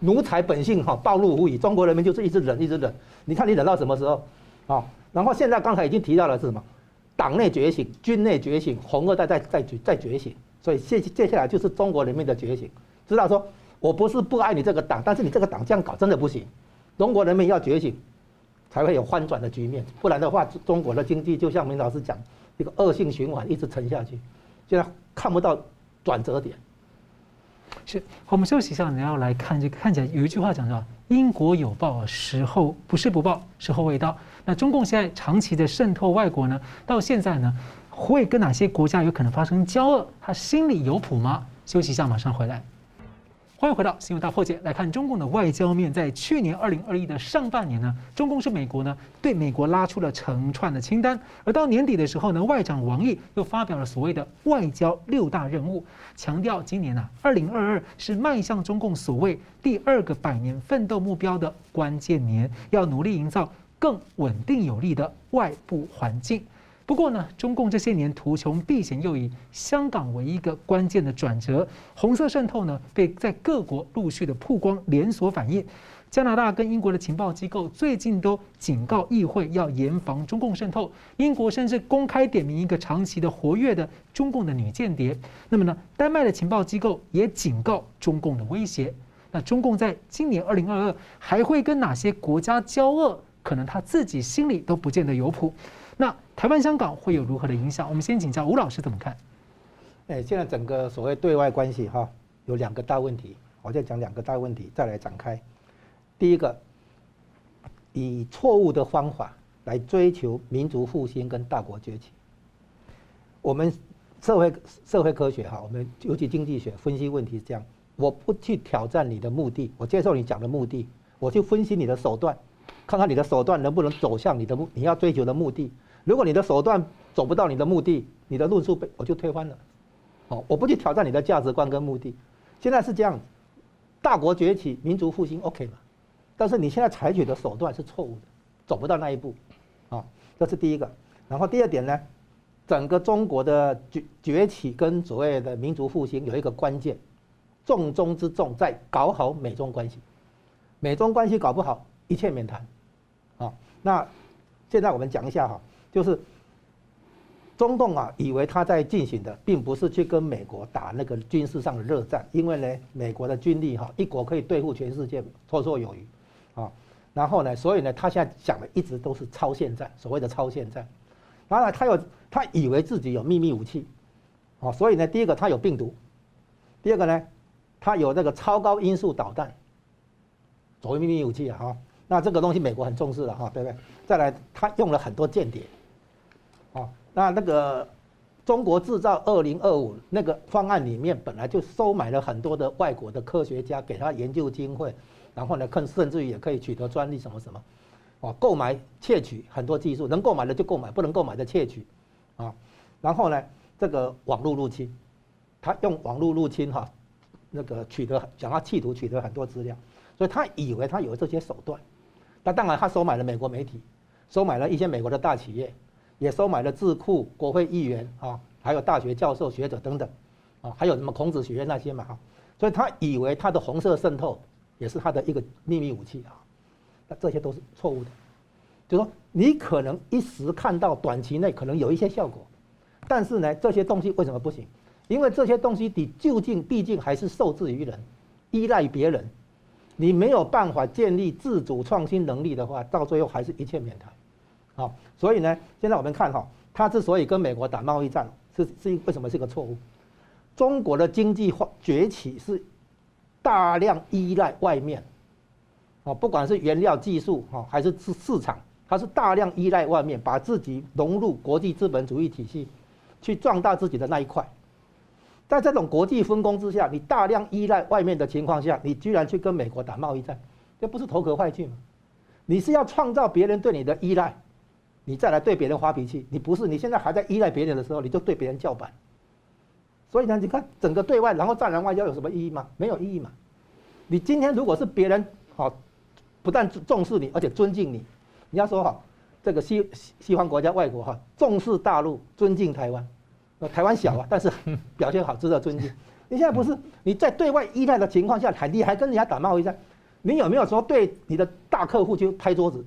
奴才本性哈，暴露无遗。中国人民就是一直忍，一直忍。你看你忍到什么时候？啊，然后现在刚才已经提到了是什么？党内觉醒，军内觉醒，红二代在在觉在觉醒。所以接接下来就是中国人民的觉醒，知道说。我不是不爱你这个党，但是你这个党这样搞真的不行。中国人民要觉醒，才会有翻转的局面，不然的话，中国的经济就像明老师讲，一个恶性循环一直沉下去，现在看不到转折点。是，我们休息一下，你要来看这个，看起来有一句话讲到“因果有报，时候不是不报，时候未到”。那中共现在长期的渗透外国呢，到现在呢，会跟哪些国家有可能发生交恶？他心里有谱吗？休息一下，马上回来。欢迎回到新闻大破解，来看中共的外交面。在去年二零二一的上半年呢，中共是美国呢对美国拉出了成串的清单，而到年底的时候呢，外长王毅又发表了所谓的外交六大任务，强调今年呢二零二二是迈向中共所谓第二个百年奋斗目标的关键年，要努力营造更稳定有利的外部环境。不过呢，中共这些年图穷匕见，又以香港为一个关键的转折，红色渗透呢被在各国陆续的曝光，连锁反应。加拿大跟英国的情报机构最近都警告议会要严防中共渗透，英国甚至公开点名一个长期的活跃的中共的女间谍。那么呢，丹麦的情报机构也警告中共的威胁。那中共在今年二零二二还会跟哪些国家交恶？可能他自己心里都不见得有谱。那台湾、香港会有如何的影响？我们先请教吴老师怎么看？哎，现在整个所谓对外关系哈，有两个大问题，我再讲两个大问题，再来展开。第一个，以错误的方法来追求民族复兴跟大国崛起。我们社会社会科学哈，我们尤其经济学分析问题是这样：我不去挑战你的目的，我接受你讲的目的，我去分析你的手段，看看你的手段能不能走向你的目你要追求的目的。如果你的手段走不到你的目的，你的论述被我就推翻了。哦，我不去挑战你的价值观跟目的。现在是这样子，大国崛起、民族复兴，OK 嘛？但是你现在采取的手段是错误的，走不到那一步。啊，这是第一个。然后第二点呢，整个中国的崛崛起跟所谓的民族复兴有一个关键，重中之重在搞好美中关系。美中关系搞不好，一切免谈。那现在我们讲一下哈。就是中共啊，以为他在进行的并不是去跟美国打那个军事上的热战，因为呢，美国的军力哈，一国可以对付全世界，绰绰有余，啊，然后呢，所以呢，他现在想的一直都是超限战，所谓的超限战，然后，他有他以为自己有秘密武器，啊，所以呢，第一个他有病毒，第二个呢，他有那个超高音速导弹，所谓秘密武器啊，那这个东西美国很重视的哈，对不对？再来，他用了很多间谍。啊，那那个中国制造二零二五那个方案里面，本来就收买了很多的外国的科学家，给他研究经费，然后呢，更甚至于也可以取得专利什么什么，哦，购买窃取很多技术，能购买的就购买，不能购买的窃取，啊，然后呢，这个网络入侵，他用网络入侵哈，那个取得想要企图取得很多资料，所以他以为他有这些手段，那当然他收买了美国媒体，收买了一些美国的大企业。也收买了智库、国会议员啊，还有大学教授、学者等等，啊，还有什么孔子学院那些嘛哈，所以他以为他的红色渗透也是他的一个秘密武器啊，那这些都是错误的，就说你可能一时看到短期内可能有一些效果，但是呢，这些东西为什么不行？因为这些东西你究竟毕竟还是受制于人，依赖别人，你没有办法建立自主创新能力的话，到最后还是一切免谈。好，所以呢，现在我们看哈，他之所以跟美国打贸易战，是是为什么是个错误？中国的经济化崛起是大量依赖外面，哦，不管是原料技术哈，还是市市场，它是大量依赖外面，把自己融入国际资本主义体系，去壮大自己的那一块。在这种国际分工之下，你大量依赖外面的情况下，你居然去跟美国打贸易战，这不是投壳坏去吗？你是要创造别人对你的依赖。你再来对别人发脾气，你不是你现在还在依赖别人的时候，你就对别人叫板。所以呢，你看整个对外，然后战狼外交有什么意义吗？没有意义嘛。你今天如果是别人好，不但重视你，而且尊敬你，你要说哈，这个西西方国家、外国哈，重视大陆，尊敬台湾，台湾小啊，但是 表现好，值得尊敬。你现在不是你在对外依赖的情况下，还你还跟人家打贸易战，你有没有说对你的大客户就拍桌子？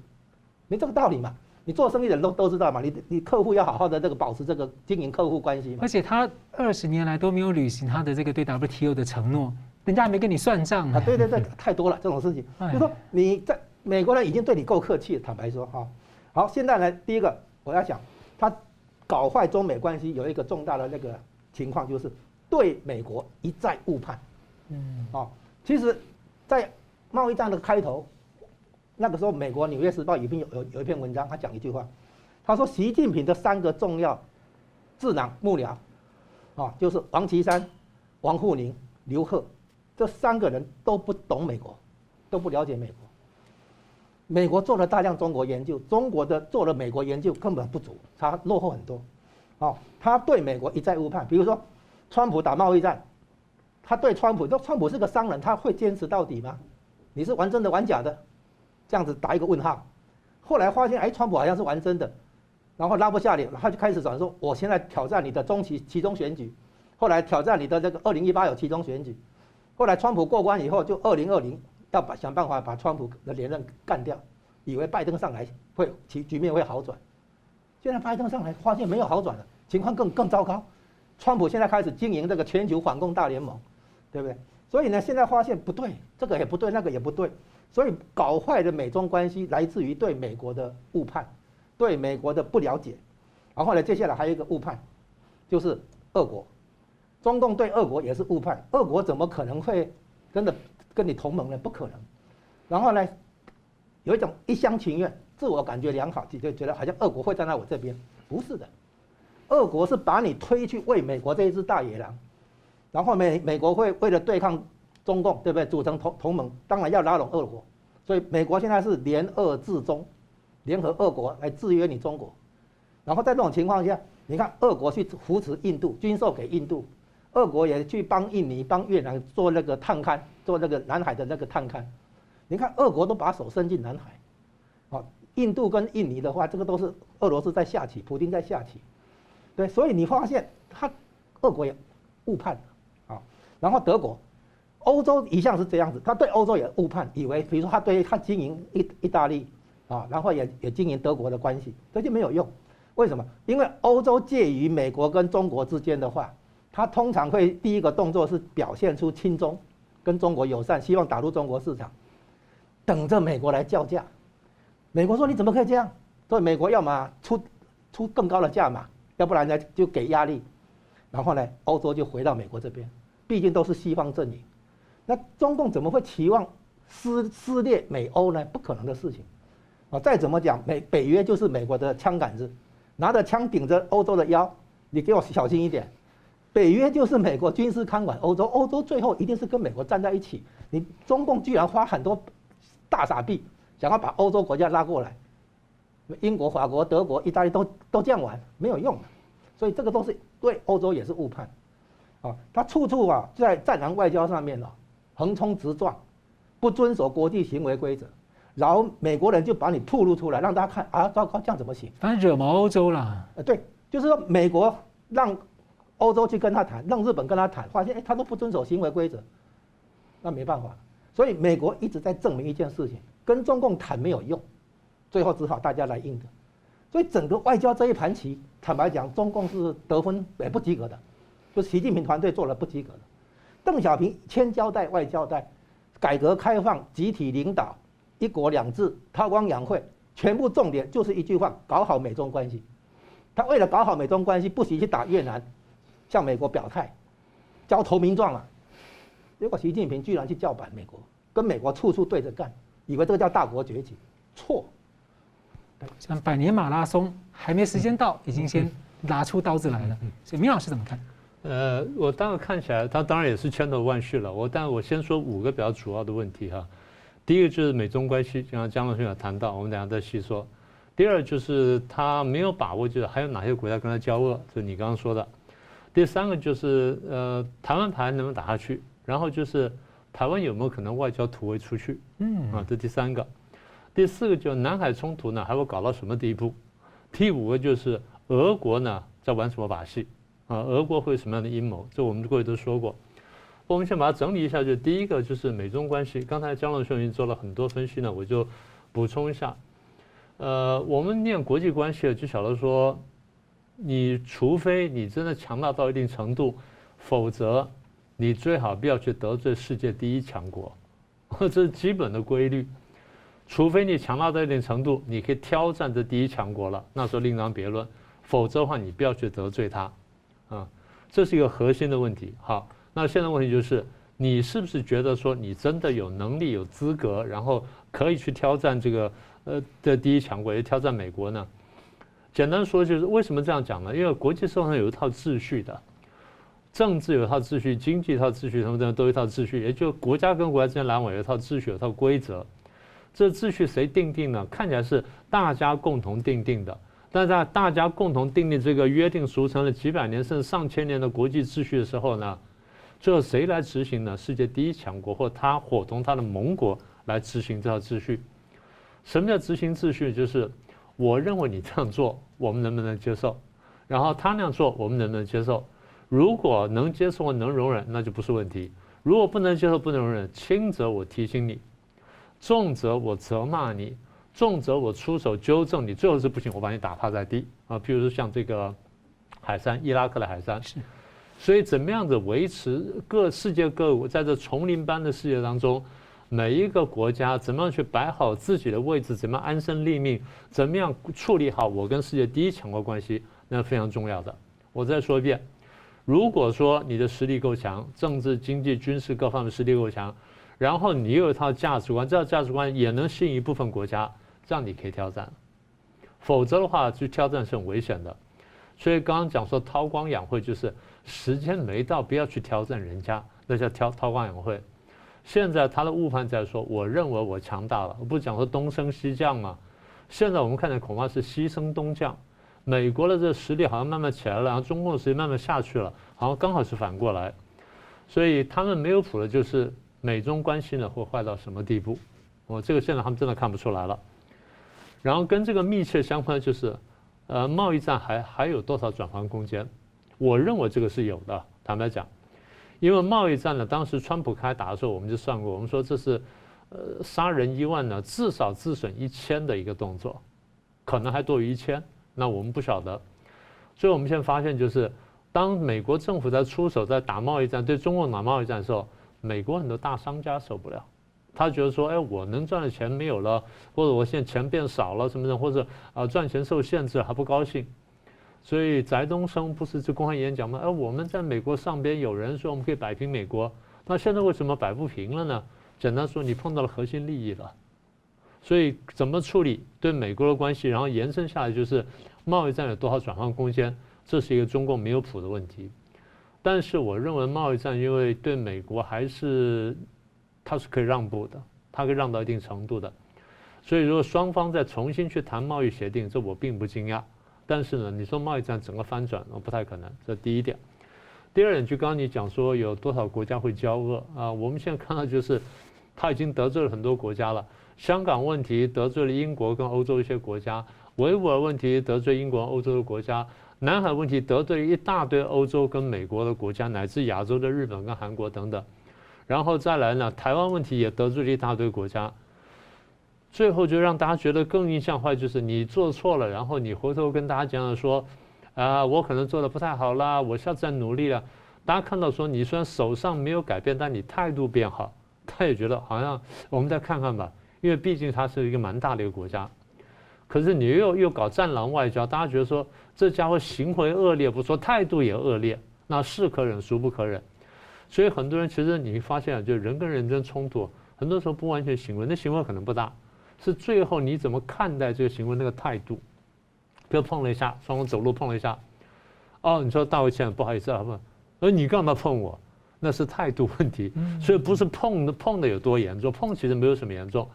没这个道理嘛。你做生意的人都都知道嘛，你你客户要好好的这个保持这个经营客户关系嘛。而且他二十年来都没有履行他的这个对 WTO 的承诺，人家还没跟你算账啊。对对对，太多了这种事情。就说你在美国人已经对你够客气，坦白说哈。好，现在呢，第一个我要讲，他搞坏中美关系有一个重大的那个情况，就是对美国一再误判。嗯。哦，其实，在贸易战的开头。那个时候，美国《纽约时报》有篇有有有一篇文章，他讲一句话，他说习近平的三个重要智囊幕僚，啊，就是王岐山、王沪宁、刘鹤，这三个人都不懂美国，都不了解美国。美国做了大量中国研究，中国的做了美国研究根本不足，他落后很多。哦，他对美国一再误判，比如说，川普打贸易战，他对川普说川普是个商人，他会坚持到底吗？你是玩真的玩假的？这样子打一个问号，后来发现哎，川普好像是玩真的，然后拉不下脸，他就开始转说，我现在挑战你的中期期中选举，后来挑战你的这个二零一八有期中选举，后来川普过关以后，就二零二零要把想办法把川普的连任干掉，以为拜登上来会局局面会好转，现在拜登上来发现没有好转了，情况更更糟糕，川普现在开始经营这个全球反共大联盟，对不对？所以呢，现在发现不对，这个也不对，那个也不对。所以搞坏的美中关系来自于对美国的误判，对美国的不了解，然后呢，接下来还有一个误判，就是俄国，中共对俄国也是误判，俄国怎么可能会真的跟你同盟呢？不可能。然后呢，有一种一厢情愿，自我感觉良好，就觉得好像俄国会站在我这边，不是的，俄国是把你推去喂美国这一只大野狼，然后美美国会为了对抗。中共对不对？组成同同盟，当然要拉拢俄国，所以美国现在是联俄制中，联合俄国来制约你中国。然后在这种情况下，你看俄国去扶持印度，军售给印度，俄国也去帮印尼、帮越南做那个探勘，做那个南海的那个探勘。你看俄国都把手伸进南海，啊，印度跟印尼的话，这个都是俄罗斯在下棋，普京在下棋。对，所以你发现他俄国也误判啊，然后德国。欧洲一向是这样子，他对欧洲也误判，以为比如说他对他经营意意大利啊，然后也也经营德国的关系，这就没有用。为什么？因为欧洲介于美国跟中国之间的话，他通常会第一个动作是表现出亲中，跟中国友善，希望打入中国市场，等着美国来叫价。美国说你怎么可以这样？所以美国要么出出更高的价码，要不然呢就给压力，然后呢欧洲就回到美国这边，毕竟都是西方阵营。那中共怎么会期望撕撕裂美欧呢？不可能的事情，啊，再怎么讲，美北约就是美国的枪杆子，拿着枪顶着欧洲的腰，你给我小心一点。北约就是美国军事看管欧洲，欧洲最后一定是跟美国站在一起。你中共居然花很多大傻币，想要把欧洲国家拉过来，英国、法国、德国、意大利都都这样玩，没有用。所以这个都是对欧洲也是误判，啊，他处处啊在战狼外交上面呢。横冲直撞，不遵守国际行为规则，然后美国人就把你吐露出来，让大家看啊，糟糕，这样怎么行？反正惹毛欧洲了。呃，对，就是说美国让欧洲去跟他谈，让日本跟他谈，发现哎，他都不遵守行为规则，那没办法。所以美国一直在证明一件事情，跟中共谈没有用，最后只好大家来硬的。所以整个外交这一盘棋，坦白讲，中共是得分也不及格的，就习近平团队做了不及格的。邓小平千交代万交代，改革开放、集体领导、一国两制、韬光养晦，全部重点就是一句话：搞好美中关系。他为了搞好美中关系，不惜去打越南，向美国表态，交投名状了。结果习近平居然去叫板美国，跟美国处处对着干，以为这个叫大国崛起，错。像百年马拉松还没时间到，已经先拿出刀子来了。所以明老师怎么看？呃，我当然看起来，他当然也是千头万绪了。我，但我先说五个比较主要的问题哈。第一个就是美中关系，就像江龙兄有谈到，我们等下再细说。第二就是他没有把握，就是还有哪些国家跟他交恶，就你刚刚说的。第三个就是呃，台湾牌能不能打下去？然后就是台湾有没有可能外交突围出去？嗯啊，这第三个。第四个就是南海冲突呢，还会搞到什么地步？第五个就是俄国呢在玩什么把戏？啊，俄国会有什么样的阴谋？这我们过去都说过。我们先把它整理一下，就第一个就是美中关系。刚才江龙兄已经做了很多分析呢，我就补充一下。呃，我们念国际关系就晓得说，你除非你真的强大到一定程度，否则你最好不要去得罪世界第一强国，这是基本的规律。除非你强大到一定程度，你可以挑战这第一强国了，那时候另当别论。否则的话，你不要去得罪他，啊，这是一个核心的问题。好，那现在问题就是，你是不是觉得说你真的有能力、有资格，然后可以去挑战这个呃的第一强国，也挑战美国呢？简单说就是为什么这样讲呢？因为国际社会上有一套秩序的，政治有一套秩序，经济一套秩序，什么的都有一套秩序，也就国家跟国家之间来往有一套秩序，有一套规则。这秩序谁定定呢？看起来是大家共同定定的。但在大家共同订立这个约定俗成了几百年甚至上千年的国际秩序的时候呢，最后谁来执行呢？世界第一强国或他伙同他的盟国来执行这套秩序。什么叫执行秩序？就是我认为你这样做，我们能不能接受？然后他那样做，我们能不能接受？如果能接受，能容忍，那就不是问题；如果不能接受，不能容忍，轻则我提醒你，重则我责骂你。重则我出手纠正你，最后是不行，我把你打趴在地啊！譬如说像这个海山，伊拉克的海山，是。所以怎么样子维持各世界各国在这丛林般的世界当中，每一个国家怎么样去摆好自己的位置，怎么样安身立命，怎么样处理好我跟世界第一强国关系，那非常重要的。我再说一遍，如果说你的实力够强，政治、经济、军事各方面实力够强，然后你有一套价值观，这套价值观也能吸引一部分国家。这样你可以挑战，否则的话，去挑战是很危险的。所以刚刚讲说韬光养晦，就是时间没到，不要去挑战人家，那叫挑韬光养晦。现在他的误判在说，我认为我强大了，我不讲说东升西降嘛。现在我们看见恐怕是西升东降，美国的这实力好像慢慢起来了，然后中共的实力慢慢下去了，好像刚好是反过来。所以他们没有谱的就是美中关系呢会坏到什么地步？我这个现在他们真的看不出来了。然后跟这个密切相关的就是，呃，贸易战还还有多少转换空间？我认为这个是有的。坦白讲，因为贸易战呢，当时川普开打的时候，我们就算过，我们说这是，呃，杀人一万呢，至少自损一千的一个动作，可能还多于一千。那我们不晓得。所以我们现在发现就是，当美国政府在出手在打贸易战，对中共打贸易战的时候，美国很多大商家受不了。他觉得说，哎，我能赚的钱没有了，或者我现在钱变少了什么的，或者啊赚钱受限制还不高兴。所以翟东升不是就公开演讲吗？哎，我们在美国上边有人说我们可以摆平美国，那现在为什么摆不平了呢？简单说，你碰到了核心利益了。所以怎么处理对美国的关系，然后延伸下来就是贸易战有多少转换空间，这是一个中共没有谱的问题。但是我认为贸易战因为对美国还是。它是可以让步的，它可以让到一定程度的，所以如果双方再重新去谈贸易协定，这我并不惊讶。但是呢，你说贸易战整个翻转，不太可能。这第一点。第二点，就刚刚你讲说有多少国家会交恶啊？我们现在看到就是，他已经得罪了很多国家了。香港问题得罪了英国跟欧洲一些国家，维吾尔问题得罪英国、欧洲的国家，南海问题得罪了一大堆欧洲跟美国的国家，乃至亚洲的日本跟韩国等等。然后再来呢，台湾问题也得罪了一大堆国家，最后就让大家觉得更印象坏，就是你做错了，然后你回头跟大家讲说，啊，我可能做的不太好啦，我下次再努力了。大家看到说你虽然手上没有改变，但你态度变好，他也觉得好像我们再看看吧，因为毕竟他是一个蛮大的一个国家。可是你又又搞战狼外交，大家觉得说这家伙行为恶劣不说，态度也恶劣，那是可忍孰不可忍。所以很多人其实你发现啊，就人跟人之间冲突，很多时候不完全行为，那行为可能不大，是最后你怎么看待这个行为那个态度。比如碰了一下，双方走路碰了一下，哦，你说道个歉不好意思啊，不，而你干嘛碰我？那是态度问题。所以不是碰的碰的有多严重，碰其实没有什么严重，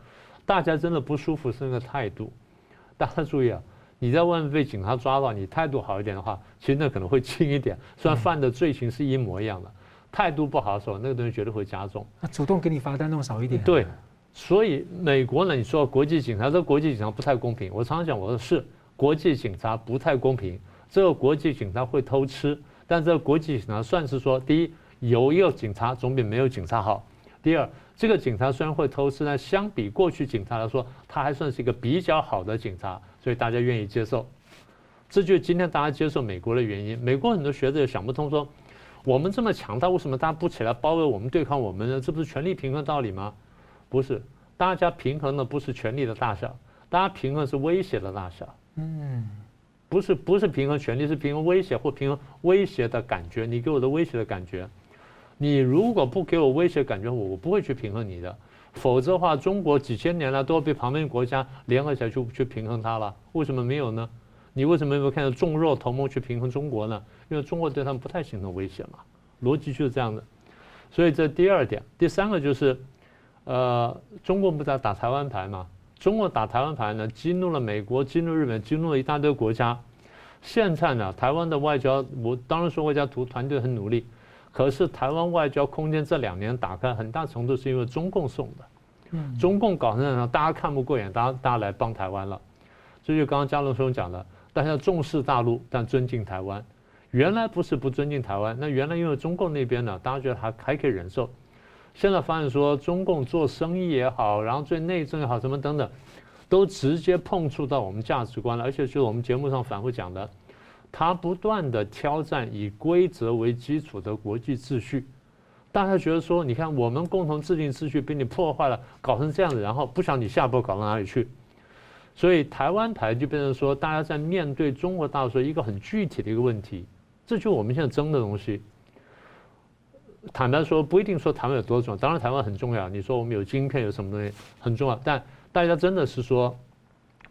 大家真的不舒服是那个态度。大家注意啊，你在外面被警察抓到，你态度好一点的话，其实那可能会轻一点，虽然犯的罪行是一模一样的。态度不好的时候，那个东西绝对会加重。那主动给你罚单弄少一点。对，所以美国呢，你说国际警察，这国际警察不太公平。我常常讲，我说是国际警察不太公平。这个国际警察会偷吃，但这个国际警察算是说，第一，有一个警察总比没有警察好。第二，这个警察虽然会偷吃，但相比过去警察来说，他还算是一个比较好的警察，所以大家愿意接受。这就是今天大家接受美国的原因。美国很多学者也想不通，说我们这么强大，为什么大家不起来包围我们、对抗我们呢？这不是权力平衡道理吗？不是，大家平衡的不是权力的大小，大家平衡是威胁的大小。嗯，不是不是平衡权力，是平衡威胁或平衡威胁的感觉。你给我的威胁的感觉。你如果不给我威胁感觉，我我不会去平衡你的，否则的话，中国几千年来都要被旁边国家联合起来去去平衡它了，为什么没有呢？你为什么没有看到众弱同盟去平衡中国呢？因为中国对他们不太形成威胁嘛，逻辑就是这样的。所以这第二点，第三个就是，呃，中国不在打台湾牌嘛？中国打台湾牌呢，激怒了美国，激怒日本，激怒了一大堆国家。现在呢，台湾的外交，我当然说外交图团队很努力。可是台湾外交空间这两年打开，很大程度是因为中共送的。嗯，中共搞成这样，大家看不过眼，大家大家来帮台湾了。这就刚刚嘉龙兄讲的，大家重视大陆，但尊敬台湾。原来不是不尊敬台湾，那原来因为中共那边呢，大家觉得还还可以忍受。现在发现说中共做生意也好，然后做内政也好，什么等等，都直接碰触到我们价值观了，而且就是我们节目上反复讲的。他不断的挑战以规则为基础的国际秩序，大家觉得说，你看我们共同制定秩序被你破坏了，搞成这样子，然后不想你下一步搞到哪里去，所以台湾牌就变成说，大家在面对中国大陆说一个很具体的一个问题，这就是我们现在争的东西。坦白说，不一定说台湾有多重要，当然台湾很重要。你说我们有晶片有什么东西很重要，但大家真的是说，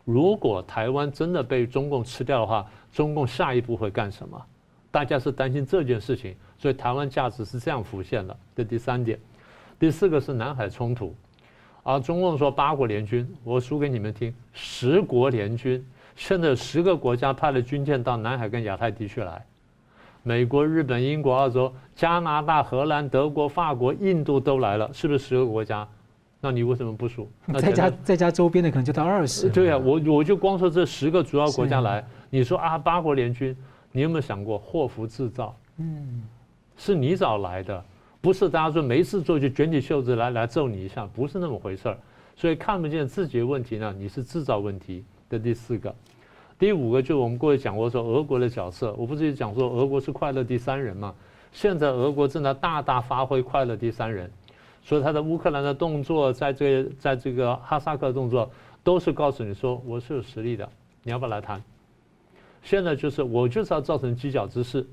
如果台湾真的被中共吃掉的话。中共下一步会干什么？大家是担心这件事情，所以台湾价值是这样浮现的。这第三点，第四个是南海冲突，啊，中共说八国联军，我数给你们听，十国联军，现在十个国家派了军舰到南海跟亚太地区来，美国、日本、英国、澳洲、加拿大、荷兰、德国、法国、印度都来了，是不是十个国家？那你为什么不数？再加再加周边的可能就到二十。对啊，我我就光说这十个主要国家来。你说啊，八国联军，你有没有想过祸福自造？嗯，是你找来的，不是大家说没事做就卷起袖子来来揍你一下，不是那么回事儿。所以看不见自己的问题呢，你是制造问题的第四个。第五个就是我们过去讲过说俄国的角色，我不是讲说俄国是快乐第三人吗？现在俄国正在大大发挥快乐第三人，所以他的乌克兰的动作，在这在这个哈萨克动作，都是告诉你说我是有实力的，你要不要来谈？现在就是我就是要造成犄角之势，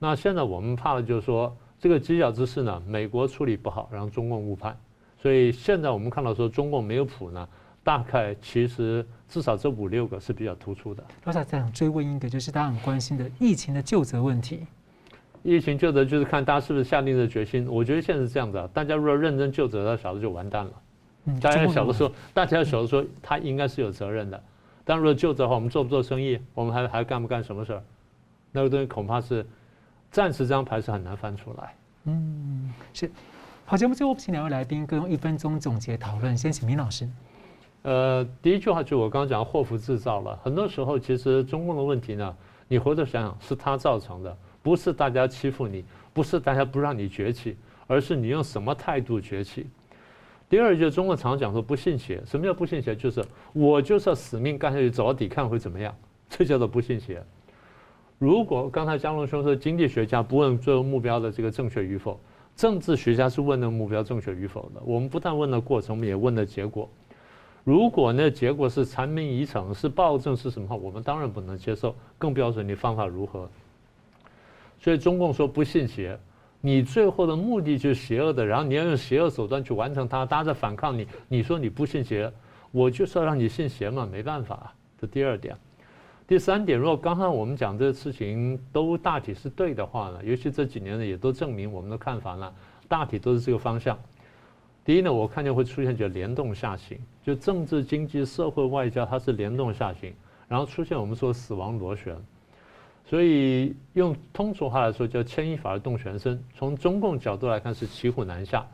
那现在我们怕的就是说这个犄角之势呢，美国处理不好，然后中共误判，所以现在我们看到说中共没有谱呢，大概其实至少这五六个是比较突出的。我想再想追问一个，就是大家很关心的疫情的救责问题。疫情救责就是看大家是不是下定了决心。我觉得现在是这样子啊，大家如果认真救责，那小子就完蛋了。大家晓得说，大家晓得说他应该是有责任的。但如果就这话，我们做不做生意？我们还还干不干什么事儿？那个东西恐怕是暂时这张牌是很难翻出来。嗯，是。好，节目最后请两位来宾各用一分钟总结讨论。先请明老师。呃，第一句话就是我刚刚讲祸福自造了。很多时候，其实中共的问题呢，你回头想想，是他造成的，不是大家欺负你，不是大家不让你崛起，而是你用什么态度崛起。第二就是中国常讲说不信邪，什么叫不信邪？就是我就是要死命干下去，走到底看会怎么样，这叫做不信邪。如果刚才江龙兄说经济学家不问最后目标的这个正确与否，政治学家是问的目标正确与否的。我们不但问了过程，我们也问了结果。如果那结果是谗民疑惩，是暴政，是什么话，我们当然不能接受，更不要说你方法如何。所以中共说不信邪。你最后的目的就是邪恶的，然后你要用邪恶手段去完成它，大家在反抗你。你说你不信邪，我就是要让你信邪嘛，没办法。这第二点，第三点，如果刚刚我们讲这个事情都大体是对的话呢，尤其这几年呢，也都证明我们的看法呢，大体都是这个方向。第一呢，我看见会出现就联动下行，就政治、经济、社会、外交，它是联动下行，然后出现我们说死亡螺旋。所以用通俗话来说，叫牵一发而动全身。从中共角度来看，是骑虎难下。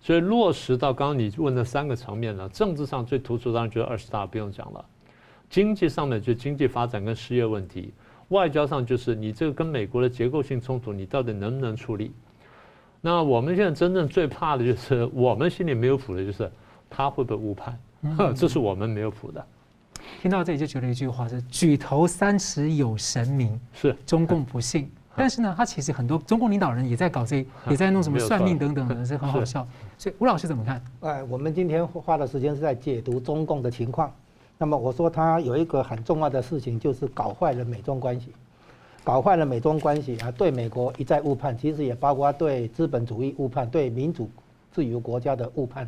所以落实到刚刚你问的三个层面呢，政治上最突出，当然就是二十大不用讲了。经济上面就经济发展跟失业问题，外交上就是你这个跟美国的结构性冲突，你到底能不能处理？那我们现在真正最怕的就是我们心里没有谱的，就是他会不会误判？这是我们没有谱的。听到这里就觉得一句话是“举头三尺有神明”，是中共不信。但是呢，他其实很多中共领导人也在搞这，也在弄 什么算命等等的，是很好笑。所以吴老师怎么看？哎，我们今天花的时间是在解读中共的情况。那么我说他有一个很重要的事情，就是搞坏了美中关系，搞坏了美中关系啊，对美国一再误判，其实也包括对资本主义误判，对民主自由国家的误判。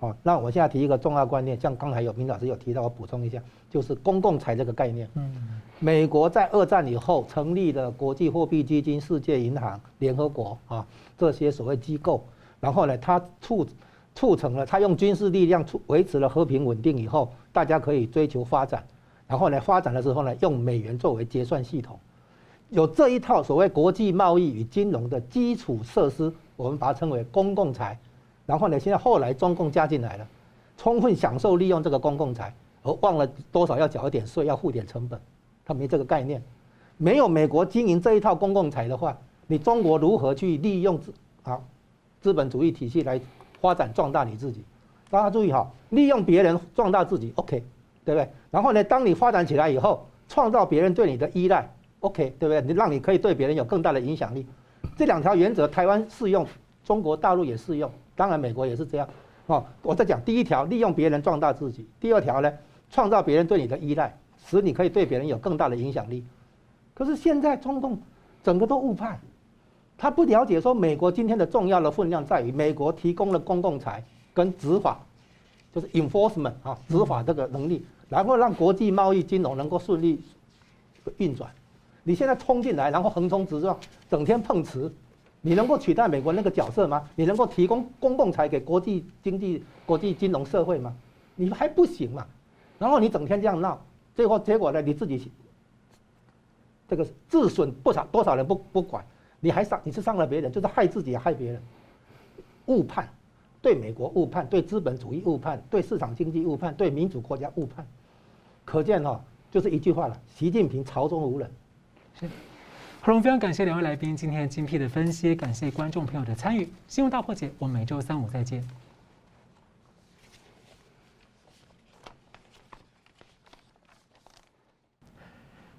哦，那我现在提一个重要观念，像刚才有明老师有提到，我补充一下，就是公共财这个概念。嗯。美国在二战以后成立了国际货币基金、世界银行、联合国啊这些所谓机构，然后呢，它促促成了，它用军事力量促维持了和平稳定以后，大家可以追求发展，然后呢，发展的时候呢，用美元作为结算系统，有这一套所谓国际贸易与金融的基础设施，我们把它称为公共财，然后呢，现在后来中共加进来了，充分享受利用这个公共财，而忘了多少要缴一点税，要付点成本。他没这个概念，没有美国经营这一套公共财的话，你中国如何去利用资啊资本主义体系来发展壮大你自己？大家注意哈，利用别人壮大自己，OK，对不对？然后呢，当你发展起来以后，创造别人对你的依赖，OK，对不对？你让你可以对别人有更大的影响力。这两条原则，台湾适用，中国大陆也适用，当然美国也是这样。哦，我在讲第一条，利用别人壮大自己；第二条呢，创造别人对你的依赖。使你可以对别人有更大的影响力，可是现在中共整个都误判，他不了解说美国今天的重要的分量在于美国提供了公共财跟执法，就是 enforcement 啊执法这个能力，然后让国际贸易金融能够顺利运转。你现在冲进来，然后横冲直撞，整天碰瓷，你能够取代美国那个角色吗？你能够提供公共财给国际经济、国际金融社会吗？你还不行嘛？然后你整天这样闹。最后结果呢？你自己这个自损不少，多少人不不管，你还伤，你是伤了别人，就是害自己害别人。误判，对美国误判，对资本主义误判，对市场经济误判，对民主国家误判。可见哈、哦，就是一句话了：习近平朝中无人。是，好，我们非常感谢两位来宾今天精辟的分析，感谢观众朋友的参与。新闻大破解，我们每周三五再见。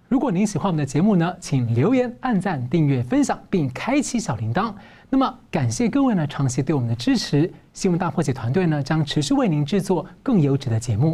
如果您喜欢我们的节目呢，请留言、按赞、订阅、分享，并开启小铃铛。那么，感谢各位呢长期对我们的支持。新闻大破解团队呢将持续为您制作更优质的节目。